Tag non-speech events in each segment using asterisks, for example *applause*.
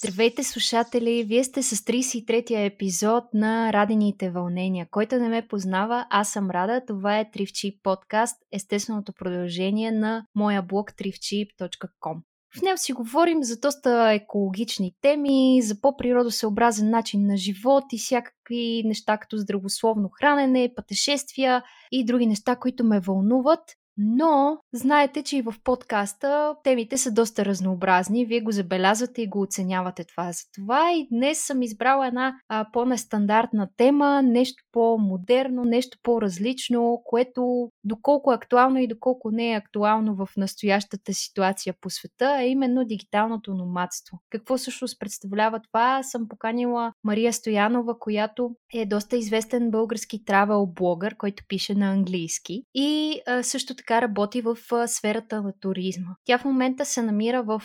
Здравейте, слушатели! Вие сте с 33-я епизод на Радените вълнения. Който не ме познава, аз съм Рада. Това е Тривчип подкаст, естественото продължение на моя блог trivchip.com. В него си говорим за доста екологични теми, за по-природосъобразен начин на живот и всякакви неща като здравословно хранене, пътешествия и други неща, които ме вълнуват. Но знаете, че и в подкаста темите са доста разнообразни. Вие го забелязвате и го оценявате това. За това и днес съм избрала една а, по-нестандартна тема, нещо по-модерно, нещо по-различно, което доколко е актуално и доколко не е актуално в настоящата ситуация по света, е именно дигиталното номадство. Какво всъщност представлява това? Съм поканила Мария Стоянова, която е доста известен български травел блогър, който пише на английски. И а, също така така работи в сферата на туризма. Тя в момента се намира в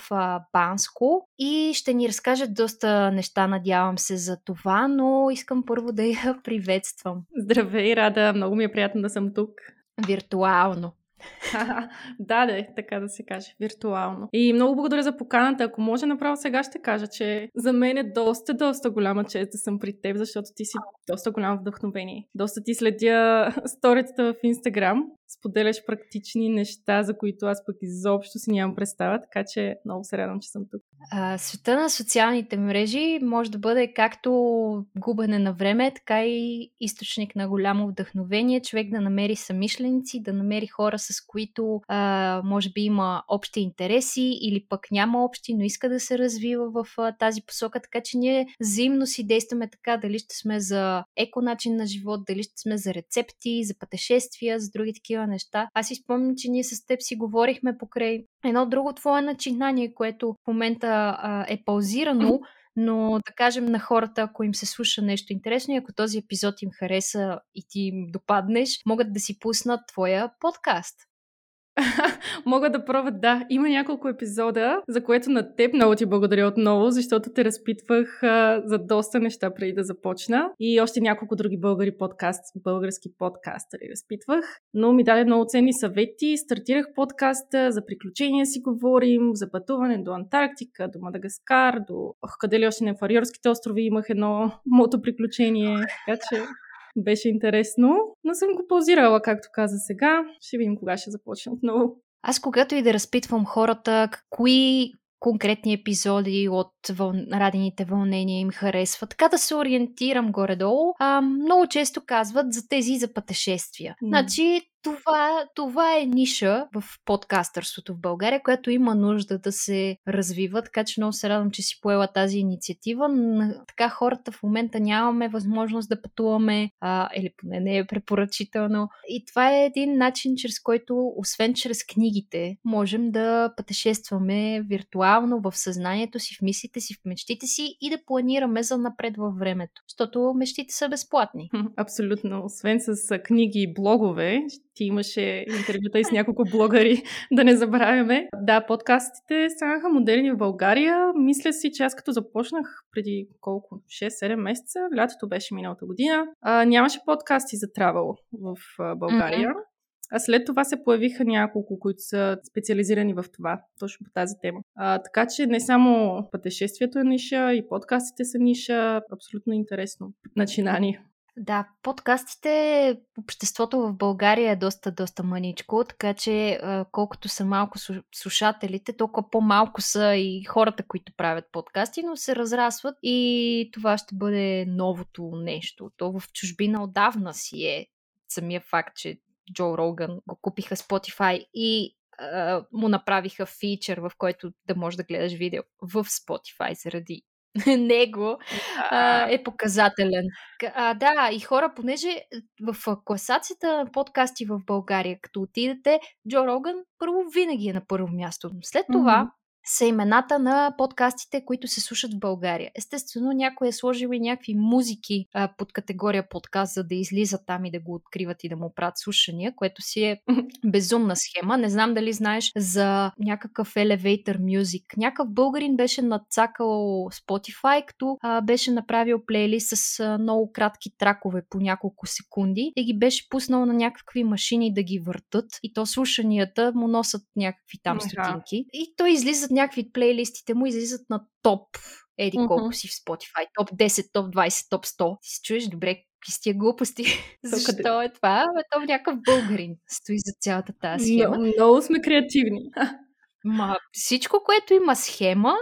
Банско и ще ни разкаже доста неща, надявам се за това, но искам първо да я *laughs* приветствам. Здравей, Рада! Много ми е приятно да съм тук. Виртуално. *laughs* да, да, така да се каже, виртуално. И много благодаря за поканата. Ако може, направо сега ще кажа, че за мен е доста, доста голяма чест да съм при теб, защото ти си доста голямо вдъхновение. Доста ти следя *laughs* сторицата в Инстаграм споделяш практични неща, за които аз пък изобщо си нямам представа, така че много се радвам, че съм тук. А, света на социалните мрежи може да бъде както губене на време, така и източник на голямо вдъхновение, човек да намери самишленици, да намери хора, с които а, може би има общи интереси или пък няма общи, но иска да се развива в а, тази посока, така че ние взаимно си действаме така, дали ще сме за еко начин на живот, дали ще сме за рецепти, за пътешествия, за други такива такива неща. Аз си спомням, че ние с теб си говорихме покрай едно друго твое начинание, което в момента а, е паузирано, но да кажем на хората, ако им се слуша нещо интересно и ако този епизод им хареса и ти им допаднеш, могат да си пуснат твоя подкаст. *laughs* Мога да пробват, да. Има няколко епизода, за което на теб много ти благодаря отново, защото те разпитвах а, за доста неща преди да започна. И още няколко други българи подкаст, български подкастъри разпитвах. Но ми даде много ценни съвети. Стартирах подкаста, за приключения си говорим, за пътуване до Антарктика, до Мадагаскар, до... Ох, къде ли още не, в Ариорските острови имах едно мото приключение. Така че беше интересно, но съм го паузирала, както каза сега. Ще видим кога ще започна отново. Аз когато и да разпитвам хората, кои конкретни епизоди от въл... радените вълнения им харесват. Така да се ориентирам горе-долу. А, много често казват за тези за пътешествия. Mm. Значи това, това е ниша в подкастърството в България, която има нужда да се развива, така че много се радвам, че си поела тази инициатива. Така хората в момента нямаме възможност да пътуваме, а, или поне не е препоръчително. И това е един начин, чрез който, освен чрез книгите, можем да пътешестваме виртуално в съзнанието си, в мислите си, в мечтите си и да планираме за напред във времето. Защото мечтите са безплатни. Абсолютно. Освен с книги и блогове, ти имаше интервюта и с няколко блогъри, *laughs* да не забравяме. Да, подкастите станаха модерни в България. Мисля си, че аз като започнах преди колко? 6-7 месеца, лятото беше миналата година, а, нямаше подкасти за травел в България. Mm-hmm. А след това се появиха няколко, които са специализирани в това, точно по тази тема. А, така че не само пътешествието е ниша, и подкастите са ниша. Абсолютно интересно начинание. Да, подкастите, обществото в България е доста, доста мъничко, така че колкото са малко слушателите, толкова по-малко са и хората, които правят подкасти, но се разрасват и това ще бъде новото нещо. То в чужбина отдавна си е самия факт, че Джо Роган го купиха Spotify и му направиха фичър, в който да можеш да гледаш видео в Spotify заради *laughs* него а, е показателен. А, да, и хора, понеже в класацията на подкасти в България, като отидете, Джо Роган първо винаги е на първо място. След това са имената на подкастите, които се слушат в България. Естествено, някой е сложил и някакви музики а, под категория подкаст, за да излизат там и да го откриват и да му правят слушания, което си е *laughs* безумна схема. Не знам дали знаеш за някакъв elevator music. Някакъв българин беше надцакал Spotify, като а, беше направил плейлист с а, много кратки тракове по няколко секунди и ги беше пуснал на някакви машини да ги въртат и то слушанията му носят някакви там стотинки. И той излиза някакви плейлистите му излизат на топ еди колко си в Spotify, топ 10, топ 20, топ 100. Ти се чуеш добре, какви с тия глупости. *laughs* Защо е това? Бе, то някакъв българин стои за цялата тази схема. Много, много сме креативни. *laughs* Ма, всичко, което има схема,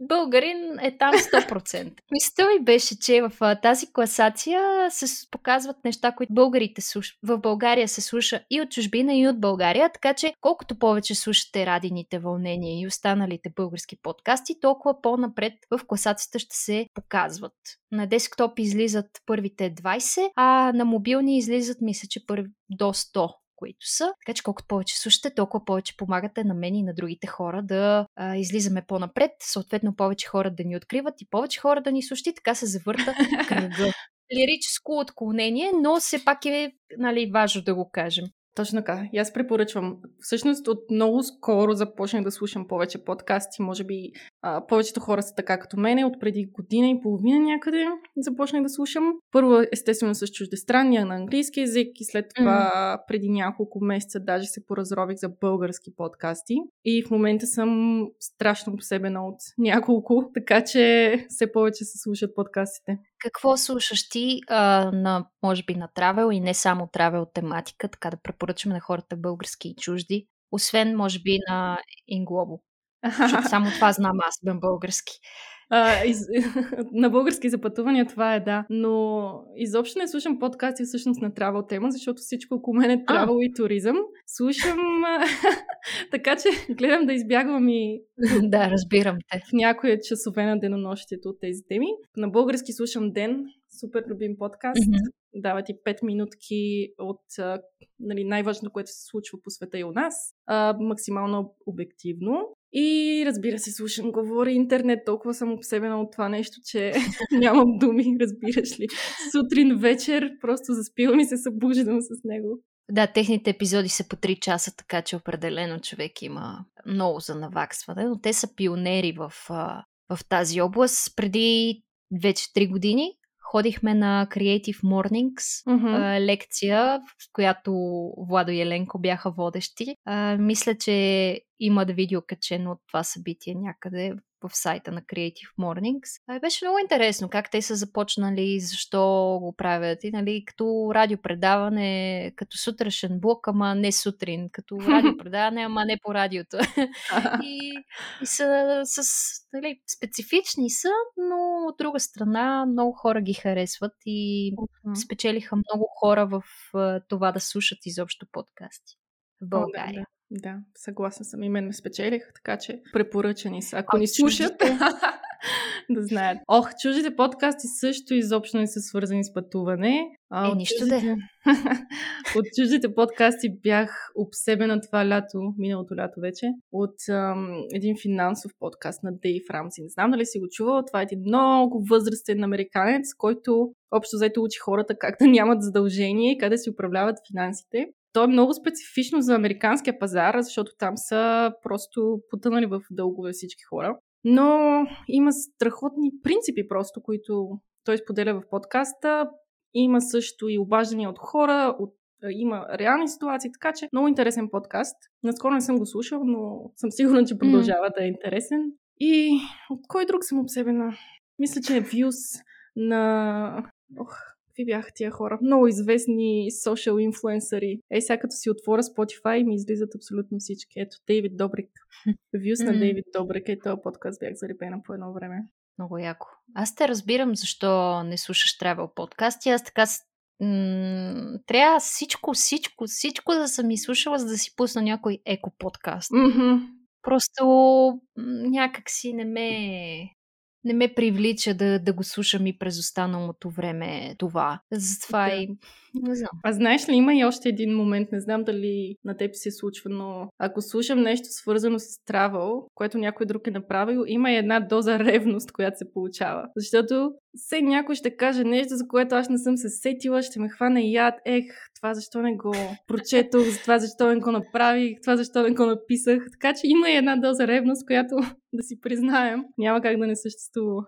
българин е там 100%. Мисълта ми беше, че в тази класация се показват неща, които българите слуш... в България се слуша и от чужбина, и от България, така че колкото повече слушате радините вълнения и останалите български подкасти, толкова по-напред в класацията ще се показват. На десктоп излизат първите 20, а на мобилни излизат, мисля, че първи до 100 които са. Така че колкото повече слушате, толкова повече помагате на мен и на другите хора да а, излизаме по-напред, съответно повече хора да ни откриват и повече хора да ни слушат и така се завърта *laughs* кръга. Лирическо отклонение, но все пак е нали, важно да го кажем. Точно така. И аз препоръчвам. Всъщност от много скоро започнах да слушам повече подкасти. Може би а, повечето хора са така като мене. От преди година и половина някъде започнах да слушам. Първо, естествено, с чуждестранния на английски язик и след това mm. преди няколко месеца даже се поразрових за български подкасти. И в момента съм страшно посебена от няколко, *laughs* така че все повече се слушат подкастите. Какво слушаш ти а, на, може би, на травел и не само травел тематика, така да препоръчваме на хората български и чужди, освен, може би, на Инглобо? Защото *laughs* само това знам аз, бем български. А, из, *laughs* на български за пътувания това е да, но изобщо не слушам подкасти всъщност на травел тема, защото всичко около мен е травел и туризъм. Слушам, *laughs* така че гледам да избягвам и *laughs* да, разбирам те. В някои часове на денонощието от тези теми. На български слушам Ден, супер любим подкаст. Mm-hmm. Дава ти 5 минутки от нали, най-важното, което се случва по света и у нас. А, максимално обективно. И разбира се, слушам, говори интернет, толкова съм обсебена от това нещо, че *laughs* нямам думи, разбираш ли. Сутрин, вечер, просто заспивам и се събуждам с него. Да, техните епизоди са по 3 часа, така че определено човек има много за наваксване, но те са пионери в, в тази област. Преди вече 3 години ходихме на Creative Mornings mm-hmm. лекция, в която Владо и Еленко бяха водещи. мисля, че има да видео качено от това събитие някъде в сайта на Creative Mornings. А, беше много интересно как те са започнали, защо го правят. И, нали, като радиопредаване, като сутрешен блок, ама не сутрин, като *laughs* радиопредаване, ама не по радиото. *laughs* и, и са с, нали, специфични са, но от друга страна много хора ги харесват и спечелиха много хора в това да слушат изобщо подкасти в България. Да, съгласна съм. И мен ме спечелих, така че препоръчани са. Ако а, ни слушат, *laughs* да знаят. Ох, чуждите подкасти също изобщо не са свързани с пътуване. А, е, нищо чуждите... да. *laughs* от чуждите подкасти бях обсебена това лято, миналото лято вече, от ам, един финансов подкаст на Дейв Рамси. Не знам дали си го чувал. Това е един много възрастен американец, който общо взето учи хората как да нямат задължение и как да си управляват финансите. То е много специфично за американския пазар, защото там са просто потънали в дългове всички хора. Но има страхотни принципи просто, които той споделя в подкаста. Има също и обаждания от хора, от има реални ситуации, така че много интересен подкаст. Наскоро не съм го слушал, но съм сигурна, че продължава mm. да е интересен. И от кой друг съм обсебена? Мисля, че е Views на... Ох, какви бяха тия хора? Много известни social инфлуенсъри. Ей, сега като си отворя Spotify ми излизат абсолютно всички. Ето, Дейвид Добрик. Вюс на Дейвид Добрик. Ей, този подкаст бях заребена по едно време. Много яко. Аз те разбирам защо не слушаш travel подкасти. Аз така м- трябва всичко, всичко, всичко да съм изслушала, за да си пусна някой еко подкаст. Mm-hmm. Просто някак си не ме не ме привлича да, да го слушам и през останалото време това. Затова да. и не знам. А знаеш ли, има и още един момент, не знам дали на теб се случва, но ако слушам нещо свързано с травел, което някой друг е направил, има и една доза ревност, която се получава. Защото все някой ще каже нещо, за което аз не съм се сетила, ще ме хване яд, ех, това защо не го прочетох, това защо не го направих, това защо не го написах. Така че има и една доза ревност, която *laughs* да си признаем, няма как да не съществува.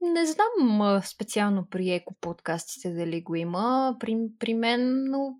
Не знам специално при еко подкастите дали го има. При, при мен, но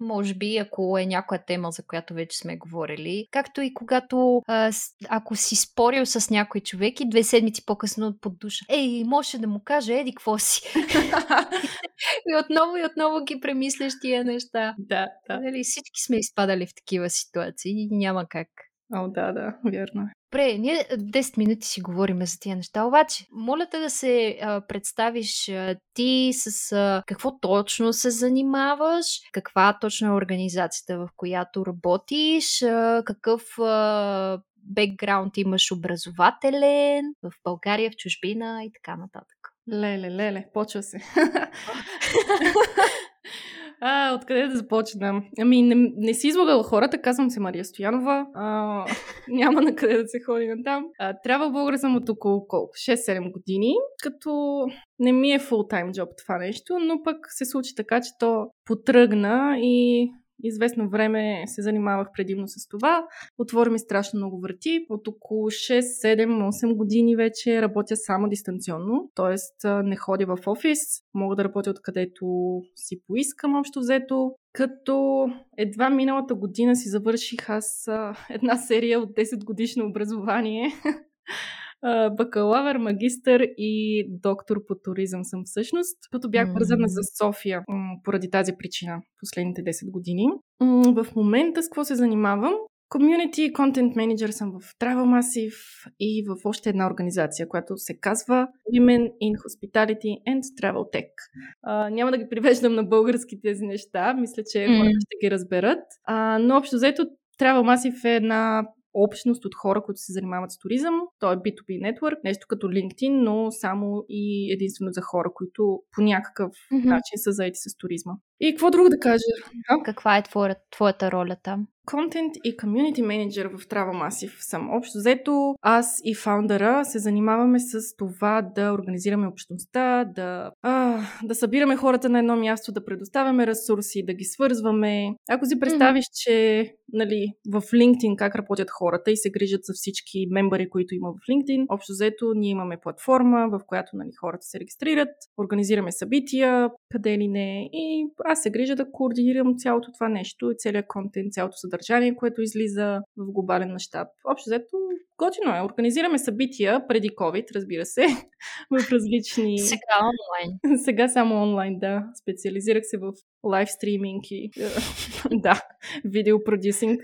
може би, ако е някоя тема, за която вече сме говорили. Както и когато, а, ако си спорил с някой човек и две седмици по-късно под душа. Ей, може да му каже, еди, какво си? *laughs* и отново и отново ги премисляш тия неща. Да, да. Дали, всички сме изпадали в такива ситуации и няма как. О, да, да, вярно е. Добре, ние 10 минути си говорим за тия неща, обаче моля те да се а, представиш а, ти с а, какво точно се занимаваш, каква точно е организацията, в която работиш, а, какъв а, бекграунд имаш образователен в България, в чужбина и така нататък. Леле, леле, почва се. *laughs* *laughs* А, откъде да започна? Ами, не, не си излагала хората, казвам се Мария Стоянова. А, *laughs* няма на къде да се ходи на там. А, трябва българ съм от около колко? 6-7 години, като не ми е фултайм джоб това нещо, но пък се случи така, че то потръгна и известно време се занимавах предимно с това. Отвори ми страшно много врати. От около 6, 7, 8 години вече работя само дистанционно, т.е. не ходя в офис. Мога да работя откъдето си поискам общо взето. Като едва миналата година си завърших аз една серия от 10 годишно образование *laughs* бакалавър, магистър и доктор по туризъм съм всъщност, като бях вързана за София поради тази причина последните 10 години. В момента с какво се занимавам? Community Content Manager съм в Travel Massive и в още една организация, която се казва Women in Hospitality and Travel Tech. А, няма да ги привеждам на български тези неща, мисля, че mm. хората ще ги разберат. А, но общо взето Travel Massive е една общност от хора, които се занимават с туризъм. То е B2B network, нещо като LinkedIn, но само и единствено за хора, които по някакъв mm-hmm. начин са заети с туризма. И какво друго да кажа? Каква е твоята, твоята роля там? Контент и комьюнити менеджер в Travel Massive съм. Общо взето, аз и фаундъра се занимаваме с това да организираме общността, да, а, да събираме хората на едно място, да предоставяме ресурси, да ги свързваме. Ако си представиш, mm-hmm. че нали, в LinkedIn как работят хората и се грижат за всички мембари, които има в LinkedIn, общо взето ние имаме платформа, в която нали, хората се регистрират, организираме събития, къде ли не, и аз се грижа да координирам цялото това нещо, целият контент, цялото съдържание, което излиза в глобален мащаб. Общо взето, готино е. Организираме събития преди COVID, разбира се, *laughs* в различни... Сега онлайн. *laughs* Сега само онлайн, да. Специализирах се в лайв стриминг и *laughs* да, видеопродюсинг.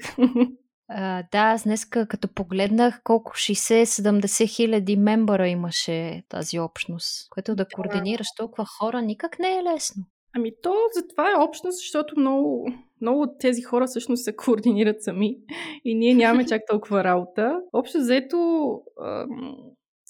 Uh, да, аз днес като погледнах колко 60-70 хиляди мембара имаше тази общност, което да координираш толкова хора никак не е лесно. Ами то затова е общност, защото много, много от тези хора всъщност се координират сами и ние нямаме чак толкова работа. Общо взето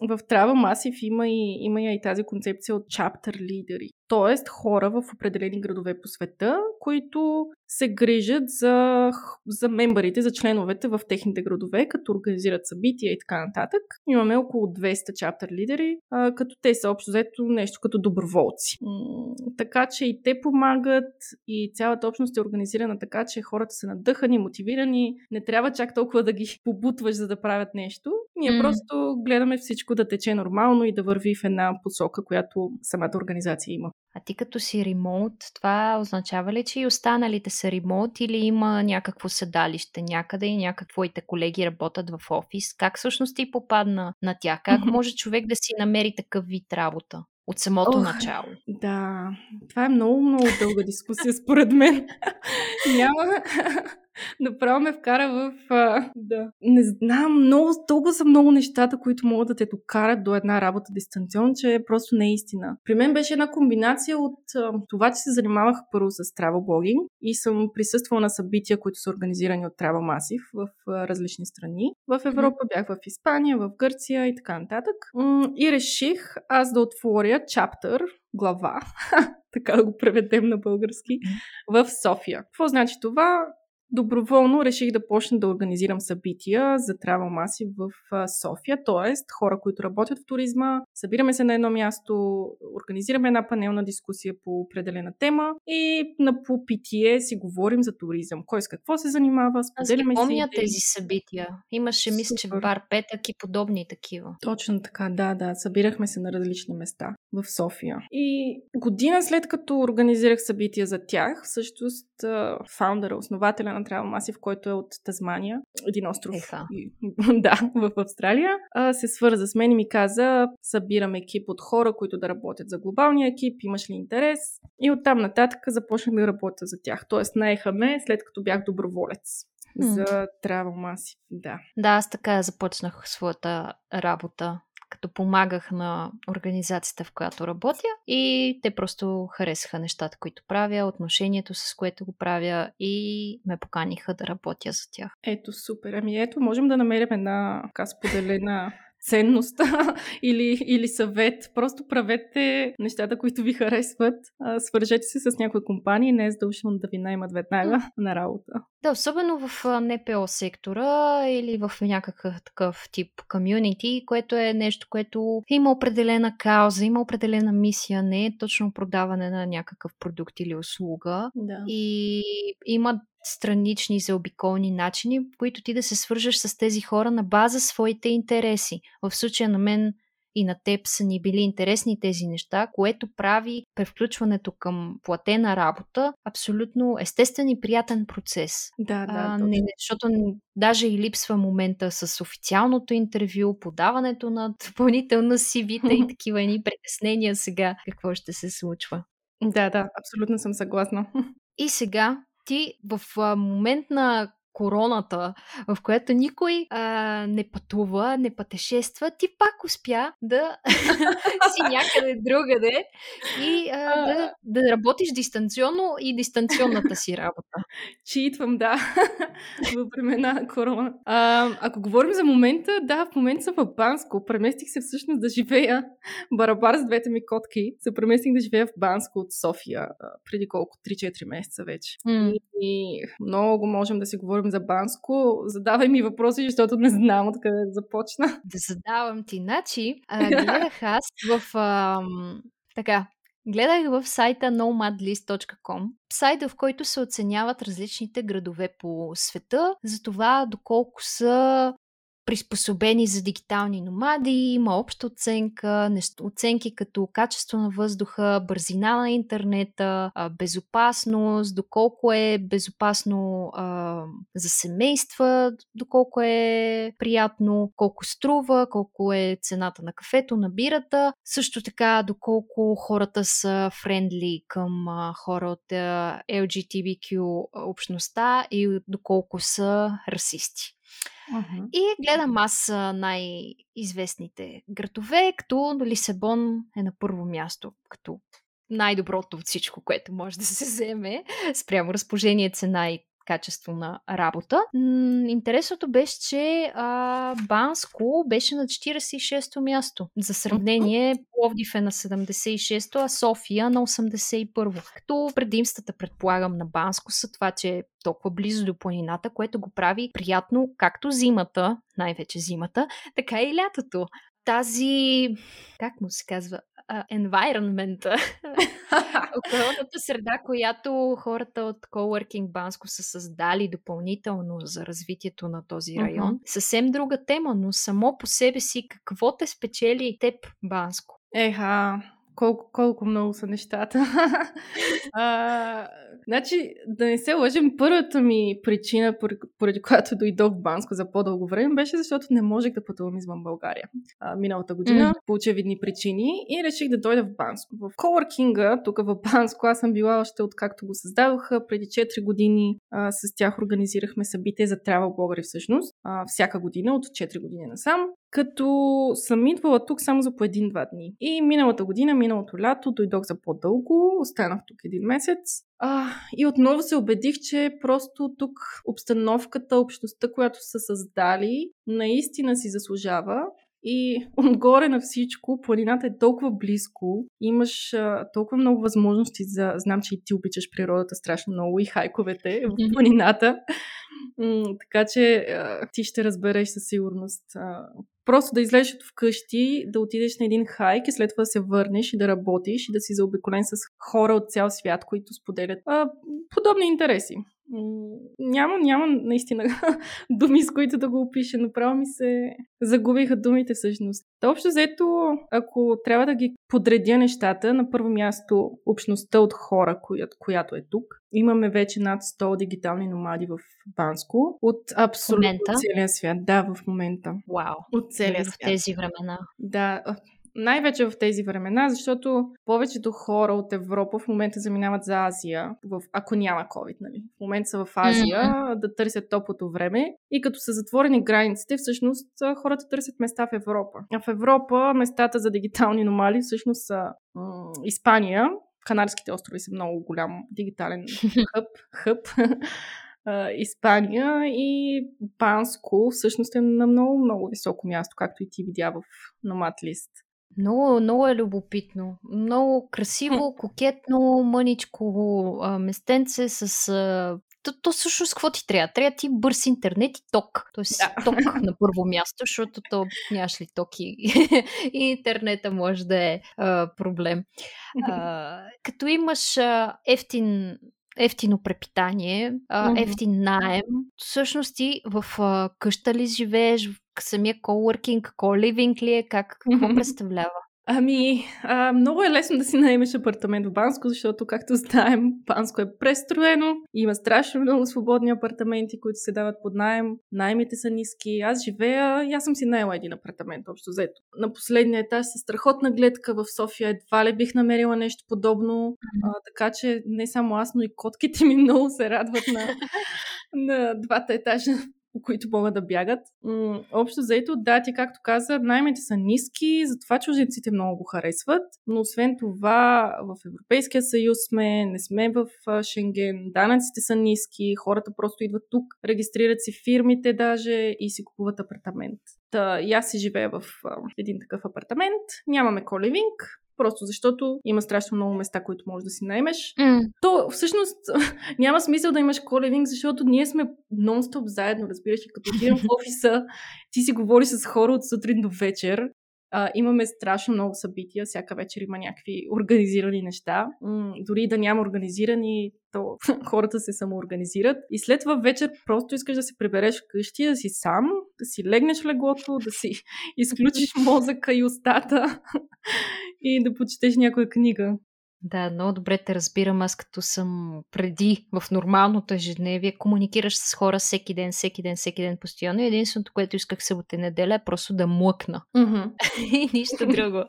в Travel Massive има и, има и тази концепция от chapter лидери т.е. хора в определени градове по света, които се грижат за, за мембарите, за членовете в техните градове, като организират събития и така нататък. Имаме около 200 чаптер лидери, а, като те са общо взето нещо като доброволци. М- така че и те помагат и цялата общност е организирана така, че хората са надъхани, мотивирани, не трябва чак толкова да ги *laughs* побутваш, за да правят нещо. Ние mm. просто гледаме всичко да тече нормално и да върви в една посока, която самата организация има. А ти като си ремонт, това означава ли, че и останалите са ремонт или има някакво седалище някъде и някак твоите колеги работят в офис? Как всъщност ти попадна на тях? Как може човек да си намери такъв вид работа? От самото Ох, начало. Да, това е много, много дълга дискусия според мен. *laughs* Няма, направо ме вкара в... А, да. Не знам, много, толкова са много нещата, които могат да те докарат до една работа дистанционно, че е просто не е истина. При мен беше една комбинация от а, това, че се занимавах първо с travel и съм присъствала на събития, които са организирани от Travel Massive в а, различни страни. В Европа бях в Испания, в Гърция и така нататък. И реших аз да отворя чаптър, глава, *laughs* така да го преведем на български, в София. Какво значи това? Доброволно реших да почна да организирам събития за Travel Massive в София, т.е. хора, които работят в туризма, събираме се на едно място, организираме една панелна дискусия по определена тема и на по питие си говорим за туризъм. Кой с какво се занимава, споделяме си помня тези събития. Имаше, мисля, че бар Петък и подобни такива. Точно така, да, да. Събирахме се на различни места в София. И година след като организирах събития за тях, всъщност фаундъра, основателя на Travel Massive, който е от Тазмания, един остров Еха. *laughs* да, в Австралия, се свърза с мен и ми каза, събирам екип от хора, които да работят за глобалния екип, имаш ли интерес? И оттам нататък започнах да работя за тях. Тоест наеха ме след като бях доброволец за Travel Massive. Да. Да, аз така започнах своята работа като помагах на организацията, в която работя и те просто харесаха нещата, които правя, отношението с което го правя и ме поканиха да работя за тях. Ето, супер. Ами ето, можем да намерим една така споделена ценност *laughs* или, или съвет. Просто правете нещата, които ви харесват. Свържете се с някоя компания, не е задължително да ви наймат веднага mm. на работа. Да, особено в НПО сектора или в някакъв такъв тип комюнити, което е нещо, което има определена кауза, има определена мисия, не е точно продаване на някакъв продукт или услуга. Да. И има странични заобиколни начини, в които ти да се свържеш с тези хора на база своите интереси. В случая на мен и на теб са ни били интересни тези неща, което прави превключването към платена работа абсолютно естествен и приятен процес. Да, да. А, не, защото даже и липсва момента с официалното интервю, подаването на допълнителна CV-та и *laughs* такива ни притеснения сега какво ще се случва. Да, да, абсолютно съм съгласна. И сега ти в момент на короната, в която никой а, не пътува, не пътешества, ти пак успя да *laughs* си някъде другаде и а, да, да работиш дистанционно и дистанционната си работа. Читвам, да, *laughs* в времена на корона. А, ако говорим за момента, да, в момента съм в Банско. Преместих се всъщност да живея *laughs* барабар с двете ми котки. Се преместих да живея в Банско от София преди колко? 3-4 месеца вече. Mm. И, и много можем да си говорим говорим за Банско, задавай ми въпроси, защото не знам откъде да започна. Да задавам ти. Значи, *laughs* гледах аз в... А, така, Гледах в сайта nomadlist.com, сайта в който се оценяват различните градове по света, за това доколко са приспособени за дигитални номади, има обща оценка, оценки като качество на въздуха, бързина на интернета, безопасност, доколко е безопасно а, за семейства, доколко е приятно, колко струва, колко е цената на кафето, на бирата, също така доколко хората са френдли към а, хора от а, LGTBQ общността и доколко са расисти. Uh-huh. И гледам аз най-известните градове, като Лисабон е на първо място, като най-доброто от всичко, което може да се вземе спрямо разположение, цена и качество на работа. интересното беше, че а, Банско беше на 46-то място. За сравнение, Пловдив е на 76-то, а София на 81-во. Като предимствата, предполагам, на Банско са това, че е толкова близо до планината, което го прави приятно както зимата, най-вече зимата, така и лятото тази, как му се казва, environment, *laughs* околната среда, която хората от Coworking Банско са създали допълнително за развитието на този район. Uh-huh. Съвсем друга тема, но само по себе си какво те спечели теб, Банско? Еха, колко, колко много са нещата. *laughs* а, значи, да не се лъжим, първата ми причина, поради, която дойдох в Банско за по-дълго време, беше защото не можех да пътувам извън България. А, миналата година, mm. по очевидни причини, и реших да дойда в Банско. В Coworking, тук в Банско, аз съм била още откакто го създадоха, преди 4 години а, с тях организирахме събитие за travel блогъри всъщност, а, всяка година, от 4 години насам като съм идвала тук само за по един-два дни. И миналата година, миналото лято, дойдох за по-дълго, останах тук един месец. А, и отново се убедих, че просто тук обстановката, общността, която са създали, наистина си заслужава И отгоре на всичко, планината е толкова близко, имаш а, толкова много възможности за... Знам, че и ти обичаш природата страшно много и хайковете в планината. така че а, ти ще разбереш със сигурност. А, просто да излезеш от вкъщи, да отидеш на един хайк и след това да се върнеш и да работиш и да си заобиколен с хора от цял свят, които споделят а, подобни интереси. Няма, няма наистина *laughs* думи, с които да го опиша. Направо ми се загубиха думите всъщност. Та общо взето, ако трябва да ги подредя нещата, на първо място общността от хора, която, която е тук. Имаме вече над 100 дигитални номади в Банско от абсолютно целия свят. Да, в момента. Вау. От целия свят. В тези времена. Да, най-вече в тези времена, защото повечето хора от Европа в момента заминават за Азия, в, ако няма COVID, нали? В момента са в Азия mm-hmm. да търсят топлото време и като са затворени границите, всъщност хората търсят места в Европа. А в Европа местата за дигитални номали всъщност са м- Испания, Канарските острови са много голям дигитален *laughs* хъб, хъб. *laughs* Испания и Панско всъщност е на много, много високо място, както и ти видя в Nomad List. Много, много е любопитно. Много красиво, кокетно, мъничко а, местенце с... А, то, то всъщност какво ти трябва? Трябва ти бърз интернет и ток. Тоест да. ток *laughs* на първо място, защото то нямаш ли ток и, *laughs* и интернета може да е а, проблем. А, *laughs* като имаш а, ефтин ефтино препитание, mm-hmm. ефтин найем. Всъщност ти в а, къща ли живееш, самия коуъркинг, ко-ливинг ли е, как, какво представлява? Ами, а, много е лесно да си наемеш апартамент в Банско, защото, както знаем, Банско е престроено. Има страшно много свободни апартаменти, които се дават под найем. Наймите са ниски. Аз живея и аз съм си наела един апартамент, общо взето. На последния етаж с страхотна гледка в София едва ли бих намерила нещо подобно. А, така че не само аз, но и котките ми *laughs* много се радват на, на двата етажа по които могат да бягат. Общо заето, да, ти както каза, наймите са ниски, затова чужденците много го харесват, но освен това в Европейския съюз сме, не сме в Шенген, данъците са ниски, хората просто идват тук, регистрират си фирмите даже и си купуват апартамент. Та, и аз си живея в а, един такъв апартамент, нямаме коливинг, просто защото има страшно много места, които можеш да си наймеш. Mm. То всъщност *laughs* няма смисъл да имаш коливинг, защото ние сме нон-стоп заедно, разбираш, като отидем в *laughs* офиса, ти си говориш с хора от сутрин до вечер а, имаме страшно много събития, всяка вечер има някакви организирани неща. М- дори да няма организирани, то *laughs* хората се самоорганизират. И след това вечер просто искаш да се прибереш вкъщи, да си сам, да си легнеш в леглото, да си изключиш мозъка и устата и да почетеш някоя книга. Да, много добре те разбирам. Аз като съм преди в нормалното ежедневие, комуникираш с хора всеки ден, всеки ден, всеки ден постоянно. Единственото, което исках събота и неделя е просто да млъкна. Mm-hmm. *laughs* и нищо друго.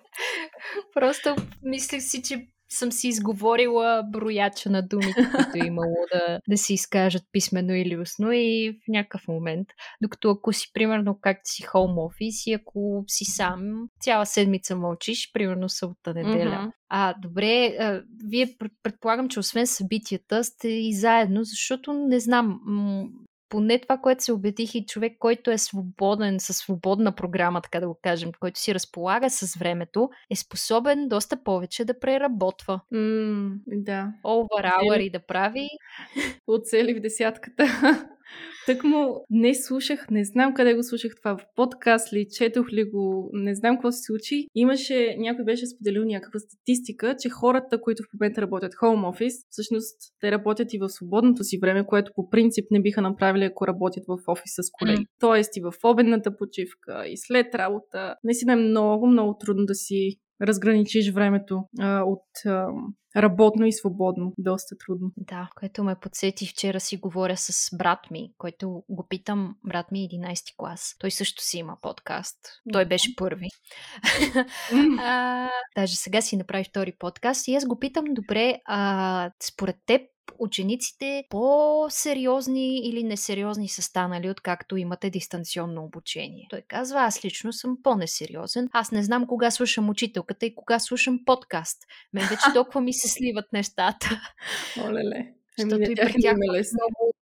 просто мислех си, че съм си изговорила брояча на думите, които е имало да, да се изкажат писменно или устно и в някакъв момент, докато ако си, примерно, както си home office и ако си сам, цяла седмица мълчиш, примерно събота неделя. Mm-hmm. А, добре, а, вие предполагам, че освен събитията сте и заедно, защото не знам, м- поне това, което се убедих и човек, който е свободен, със свободна програма, така да го кажем, който си разполага с времето, е способен доста повече да преработва. Mm, да. Over да прави. *laughs* Оцели в десятката. Тък му не слушах, не знам къде го слушах това, в подкаст ли, четох ли го, не знам какво се случи. Имаше, някой беше споделил някаква статистика, че хората, които в момента работят home office, всъщност те работят и в свободното си време, което по принцип не биха направили, ако работят в офис с колеги. Mm. Тоест и в обедната почивка, и след работа. Наистина е много, много трудно да си разграничиш времето а, от а, работно и свободно. Доста трудно. Да, което ме подсети вчера си говоря с брат ми, който го питам, брат ми е 11 клас. Той също си има подкаст. Той беше първи. *laughs* а, даже сега си направи втори подкаст и аз го питам, добре, а, според теб учениците по-сериозни или несериозни са станали, откакто имате дистанционно обучение. Той казва, аз лично съм по-несериозен. Аз не знам кога слушам учителката и кога слушам подкаст. Мен вече *laughs* толкова ми се сливат нещата. Олеле. Защото и при тях много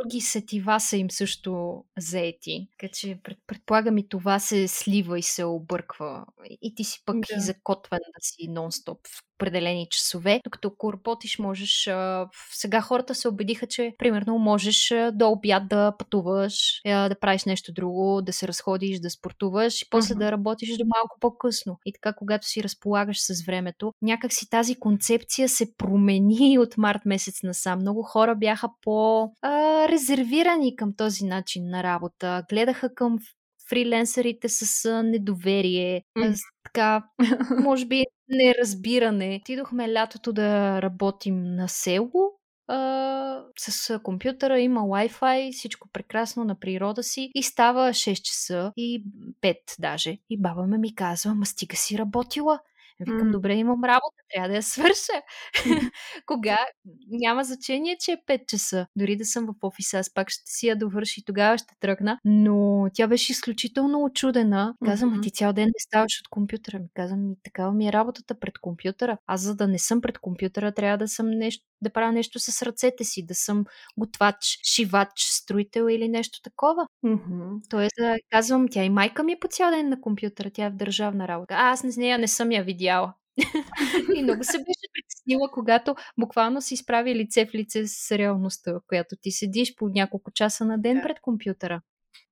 други сетива са им също заети. Така че пред, предполагам и това се слива и се обърква. И ти си пък да. и закотвен да си нон-стоп определени часове, докато ако работиш, можеш... А, сега хората се убедиха, че примерно можеш а, до обяд да пътуваш, а, да правиш нещо друго, да се разходиш, да спортуваш и после uh-huh. да работиш до малко по-късно. И така, когато си разполагаш с времето, някак си тази концепция се промени *laughs* от март месец насам. Много хора бяха по-резервирани към този начин на работа. Гледаха към фриленсърите с недоверие, mm. с така, *laughs* може би неразбиране. Отидохме лятото да работим на село, а, с компютъра, има Wi-Fi, всичко прекрасно на природа си и става 6 часа и 5 даже. И баба ме ми казва, ма стига си работила. Викам, mm. добре, имам работа, трябва да я свърша. *laughs* *laughs* Кога? Няма значение, че е 5 часа. Дори да съм в офиса, аз пак ще си я довърши и тогава ще тръгна. Но тя беше изключително очудена. Казвам, mm-hmm. ти цял ден не ставаш от компютъра. Ми казвам, ми такава ми е работата пред компютъра. Аз за да не съм пред компютъра, трябва да съм нещо, да правя нещо с ръцете си, да съм готвач, шивач, строител или нещо такова. Mm-hmm. Тоест, казвам, тя и майка ми е по цял ден на компютъра, тя е в държавна работа. А, аз не нея не съм я видяла. *laughs* и много се беше притеснила, когато буквално си изправи лице в лице с реалността, която ти седиш по няколко часа на ден пред компютъра.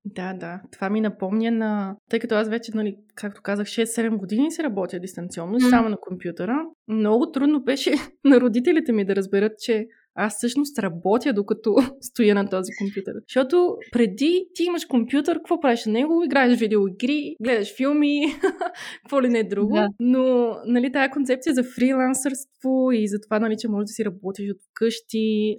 Да, да. Това ми напомня на... Тъй като аз вече, нали, както казах, 6-7 години се работя дистанционно, mm. само на компютъра. Много трудно беше *laughs* на родителите ми да разберат, че аз всъщност работя докато *laughs* стоя на този компютър. Защото преди ти имаш компютър, какво правиш на него? Играеш видеоигри, гледаш филми, *laughs* какво ли не е друго. Да. Но, нали, тая концепция за фрилансърство и за това, нали, че можеш да си работиш от вкъщи,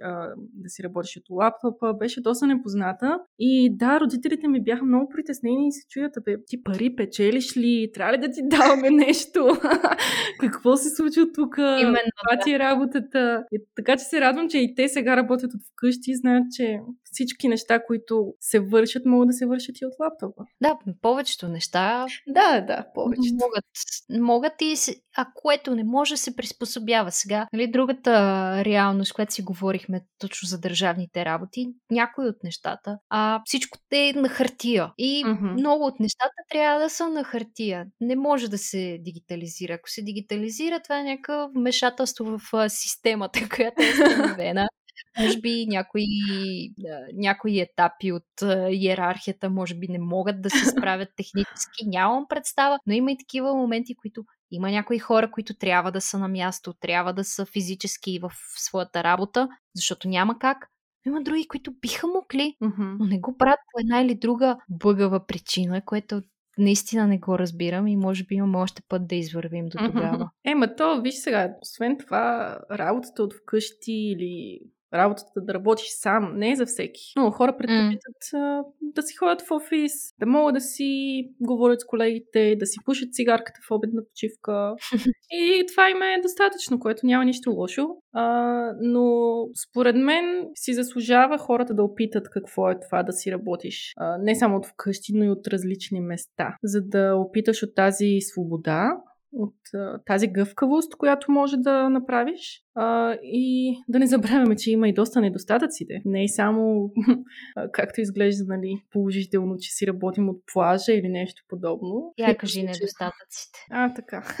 да си работиш от лаптопа, беше доста непозната. И да, родителите ми бяха много притеснени и се чуят, бе, ти пари печелиш ли? Трябва ли да ти *laughs* даваме нещо? какво се случва тук? Именно, това ти е работата. И, така че се радвам, радвам, че и те сега работят от вкъщи и знаят, че всички неща, които се вършат, могат да се вършат и от лаптопа. Да, повечето неща. Да, да, повечето. Могат, могат и, а което не може, се приспособява. Сега, нали, другата реалност, която си говорихме точно за държавните работи, някои от нещата, а всичко те е на хартия. И mm-hmm. много от нещата трябва да са на хартия. Не може да се дигитализира. Ако се дигитализира, това е някакъв вмешателство в системата, *laughs* която е *laughs* установена. Може би някои, някои етапи от иерархията може би не могат да се справят технически, нямам представа, но има и такива моменти, които има някои хора, които трябва да са на място, трябва да са физически в своята работа, защото няма как. Има други, които биха могли, mm-hmm. но не го правят по една или друга бъгава причина, което наистина не го разбирам и може би имаме още път да извървим до тогава. Ема то, виж сега, освен това, работата от вкъщи или работата да работиш сам не е за всеки. Много хора предпочитат mm. да си ходят в офис, да могат да си говорят с колегите, да си пушат цигарката в обедна почивка. *laughs* И това им е достатъчно, което няма нищо лошо. А, но според мен си заслужава хората да опитат какво е това да си работиш. А, не само от вкъщи, но и от различни места. За да опиташ от тази свобода, от а, тази гъвкавост, която може да направиш. А, и да не забравяме, че има и доста недостатъците. Не е само *laughs* както изглежда нали, положително, че си работим от плажа или нещо подобно. Я кажи недостатъците. А, така. *laughs*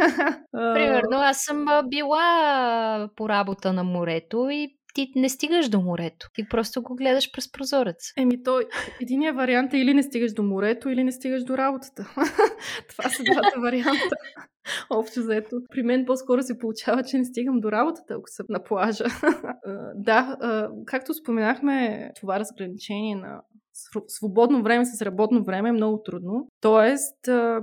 Примерно, аз съм била по работа на морето и ти не стигаш до морето. Ти просто го гледаш през прозорец. Еми, то единия вариант е или не стигаш до морето, или не стигаш до работата. *laughs* Това са двата варианта. *laughs* Общо заето. При мен по-скоро се получава, че не стигам до работата, ако съм на плажа. *laughs* да, както споменахме, това разграничение на свободно време с работно време е много трудно. Тоест,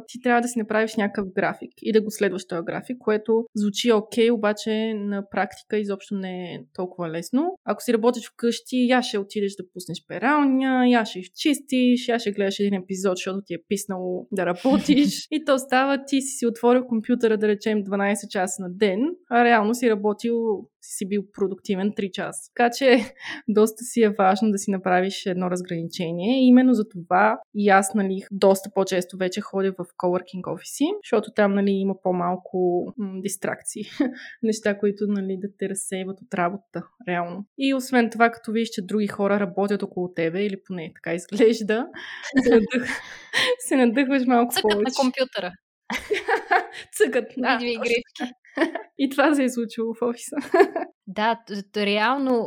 ти трябва да си направиш някакъв график и да го следваш този график, което звучи окей, обаче на практика изобщо не е толкова лесно. Ако си работиш вкъщи, я ще отидеш да пуснеш пералня, я ще изчистиш, я ще гледаш един епизод, защото ти е писнало да работиш. *laughs* и то става, ти си си отворил компютъра, да речем, 12 часа на ден, а реално си работил си бил продуктивен 3 часа. Така че *laughs* доста си е важно да си направиш едно разграничение. И именно за това и аз нали, доста по-често вече ходя в coworking офиси, защото там нали, има по-малко м- дистракции. *laughs* Неща, които нали, да те разсейват от работа, реално. И освен това, като виж, че други хора работят около тебе, или поне така изглежда, *laughs* се, надъх... се надъхваш малко Цъкат повече. на компютъра. Цъкат, да. Игрички. *laughs* И това се е случило в офиса. Да, реално